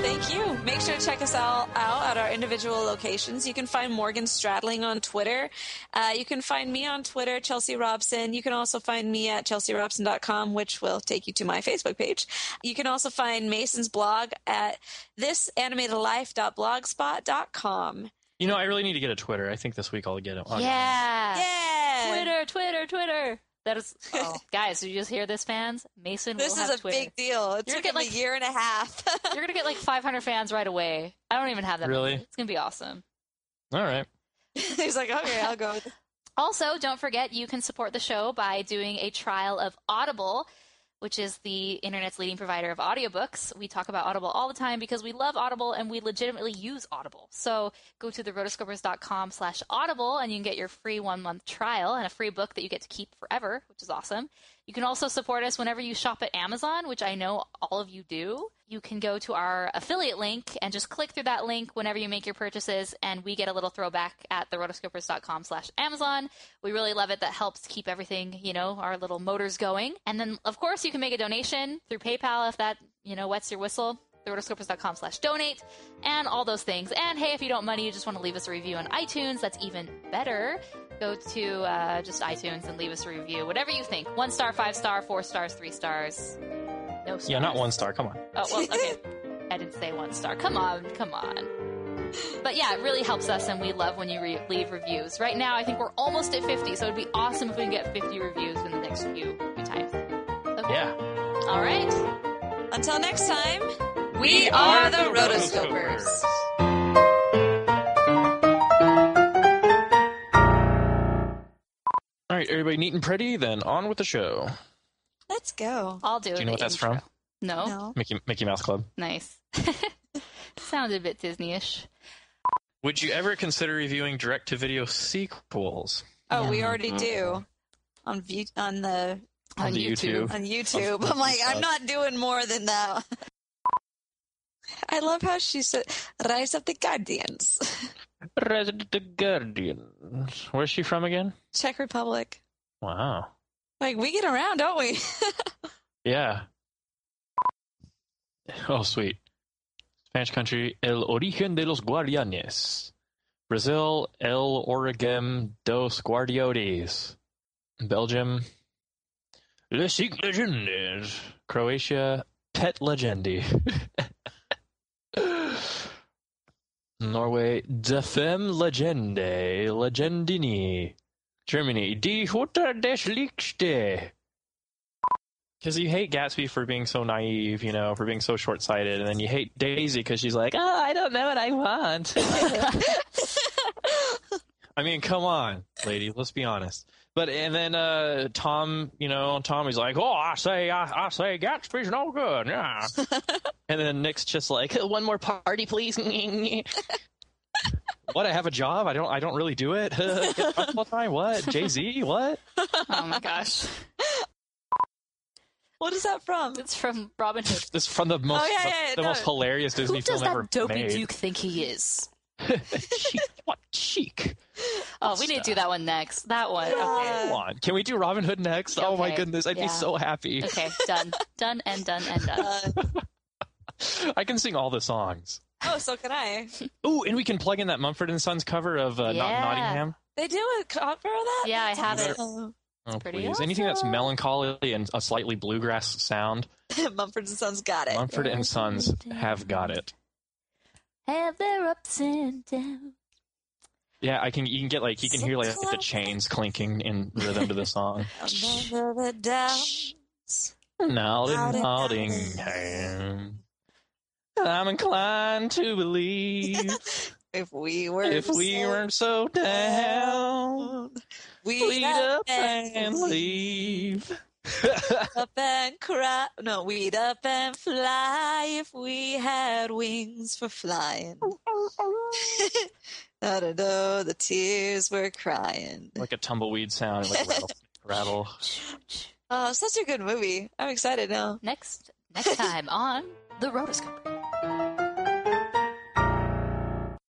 Thank you. Make sure to check us all out at our individual locations. You can find Morgan Stradling on Twitter. Uh, you can find me on Twitter, Chelsea Robson. You can also find me at chelsearobson.com, which will take you to my Facebook page. You can also find Mason's blog at thisanimatedlife.blogspot.com. You know, I really need to get a Twitter. I think this week I'll get it. I'll Yeah. Yeah. Twitter, Twitter, Twitter. That is. [LAUGHS] Oh, guys, did you just hear this, fans? Mason This will is a Twitter. big deal. It You're took gonna him get, a year and a half. [LAUGHS] You're gonna get like 500 fans right away. I don't even have that. Really? many. It's gonna be awesome. All right. [LAUGHS] He's like, okay, I'll go. Also, don't forget you can support the show by doing a trial of Audible, which is the internet's leading provider of audiobooks. We talk about Audible all the time because we love Audible and we legitimately use Audible. So go to therotoscopers.com slash audible and you can get your free one month trial and a free book that you get to keep forever, which is awesome. You can also support us whenever you shop at Amazon, which I know all of you do. You can go to our affiliate link and just click through that link whenever you make your purchases, and we get a little throwback at therotoscopers.com slash Amazon. We really love it. That helps keep everything, you know, our little motors going. And then, of course, you can make a donation through PayPal if that, you know, wets your whistle therotoscopers.com slash donate and all those things. And hey, if you don't money, you just want to leave us a review on iTunes, that's even better. Go to uh, just iTunes and leave us a review. Whatever you think. One star, five star, four stars, three stars. No stars. Yeah, not one star. Come on. Oh, well, okay. I didn't say one star. Come on, come on. But yeah, it really helps us, and we love when you re- leave reviews. Right now, I think we're almost at 50, so it'd be awesome if we can get 50 reviews in the next few, few times. Okay. Yeah. All right. Until next time, we are the Rotoscopers. All right, everybody neat and pretty, then on with the show. Let's go. I'll do it. Do you know what that's from? No? No. Mickey, Mickey Mouse Club. Nice. [LAUGHS] Sounded a bit Disney-ish. Would you ever consider reviewing direct to video sequels? Oh, we mm-hmm. already do on view on the On the YouTube. on YouTube. I'm like, I'm not doing more than that. I love how she said "Rise of the Guardians," [LAUGHS] Resident the Guardian. Where's she from again? Czech Republic. Wow. Like we get around, don't we? [LAUGHS] Yeah. Oh, sweet. Spanish country, El Origen de los Guardianes. Brazil, El Origen dos Guardiotes. Belgium, Le Cinq Legendes. Croatia, Pet Legendi. [LAUGHS] Norway, Femme Legende, Legendini. Germany, Die Hutter des Lichte. Because you hate Gatsby for being so naive, you know, for being so short sighted, and then you hate Daisy because she's like, oh, I don't know what I want. [LAUGHS] I mean, come on, lady, let's be honest. But and then uh, Tom, you know, Tommy's like, oh, I say, I, I say, Gatsby's no good, yeah. [LAUGHS] and then Nick's just like, [LAUGHS] one more party, please. [LAUGHS] what? I have a job. I don't. I don't really do it. All time. What? Jay Z? What? Oh my gosh. What is that from? It's from Robin Hood. It's from the most Oh, yeah, the, yeah, the no. most hilarious Disney Who does film ever that dopey made. Duke think he is? Cheek. What cheek? Oh, we need to do that one next. That one. Come Okay. on. Can we do Robin Hood next? Oh my goodness, I'd Yeah. be so happy. Okay, done. Done and done and done. [LAUGHS] I can sing all the songs. Oh, so can I. [LAUGHS] Ooh, and we can plug in that Mumford and Sons cover of uh, Not Nottingham. They do a cover of that? Yeah, I have it. Oh. Pretty please. Anything that's melancholy and a slightly bluegrass sound, [LAUGHS] Mumford and Sons got it. Mumford and Sons have got it. Have their ups and downs. Yeah, I can. You can get like you can hear like the chains clinking in rhythm to the song. [LAUGHS] The downs. Notting, Nottingham. I'm inclined to believe [LAUGHS] If we were if we so weren't so down, we'd up and leave. [LAUGHS] up and cry. No, we'd up and fly if we had wings for flying. Oh, oh, oh. [LAUGHS] I don't know. The tears were crying. like a tumbleweed sound, like rattle, [LAUGHS] rattle. Oh, such a good movie. I'm excited now. Next next time on the Rotoscope.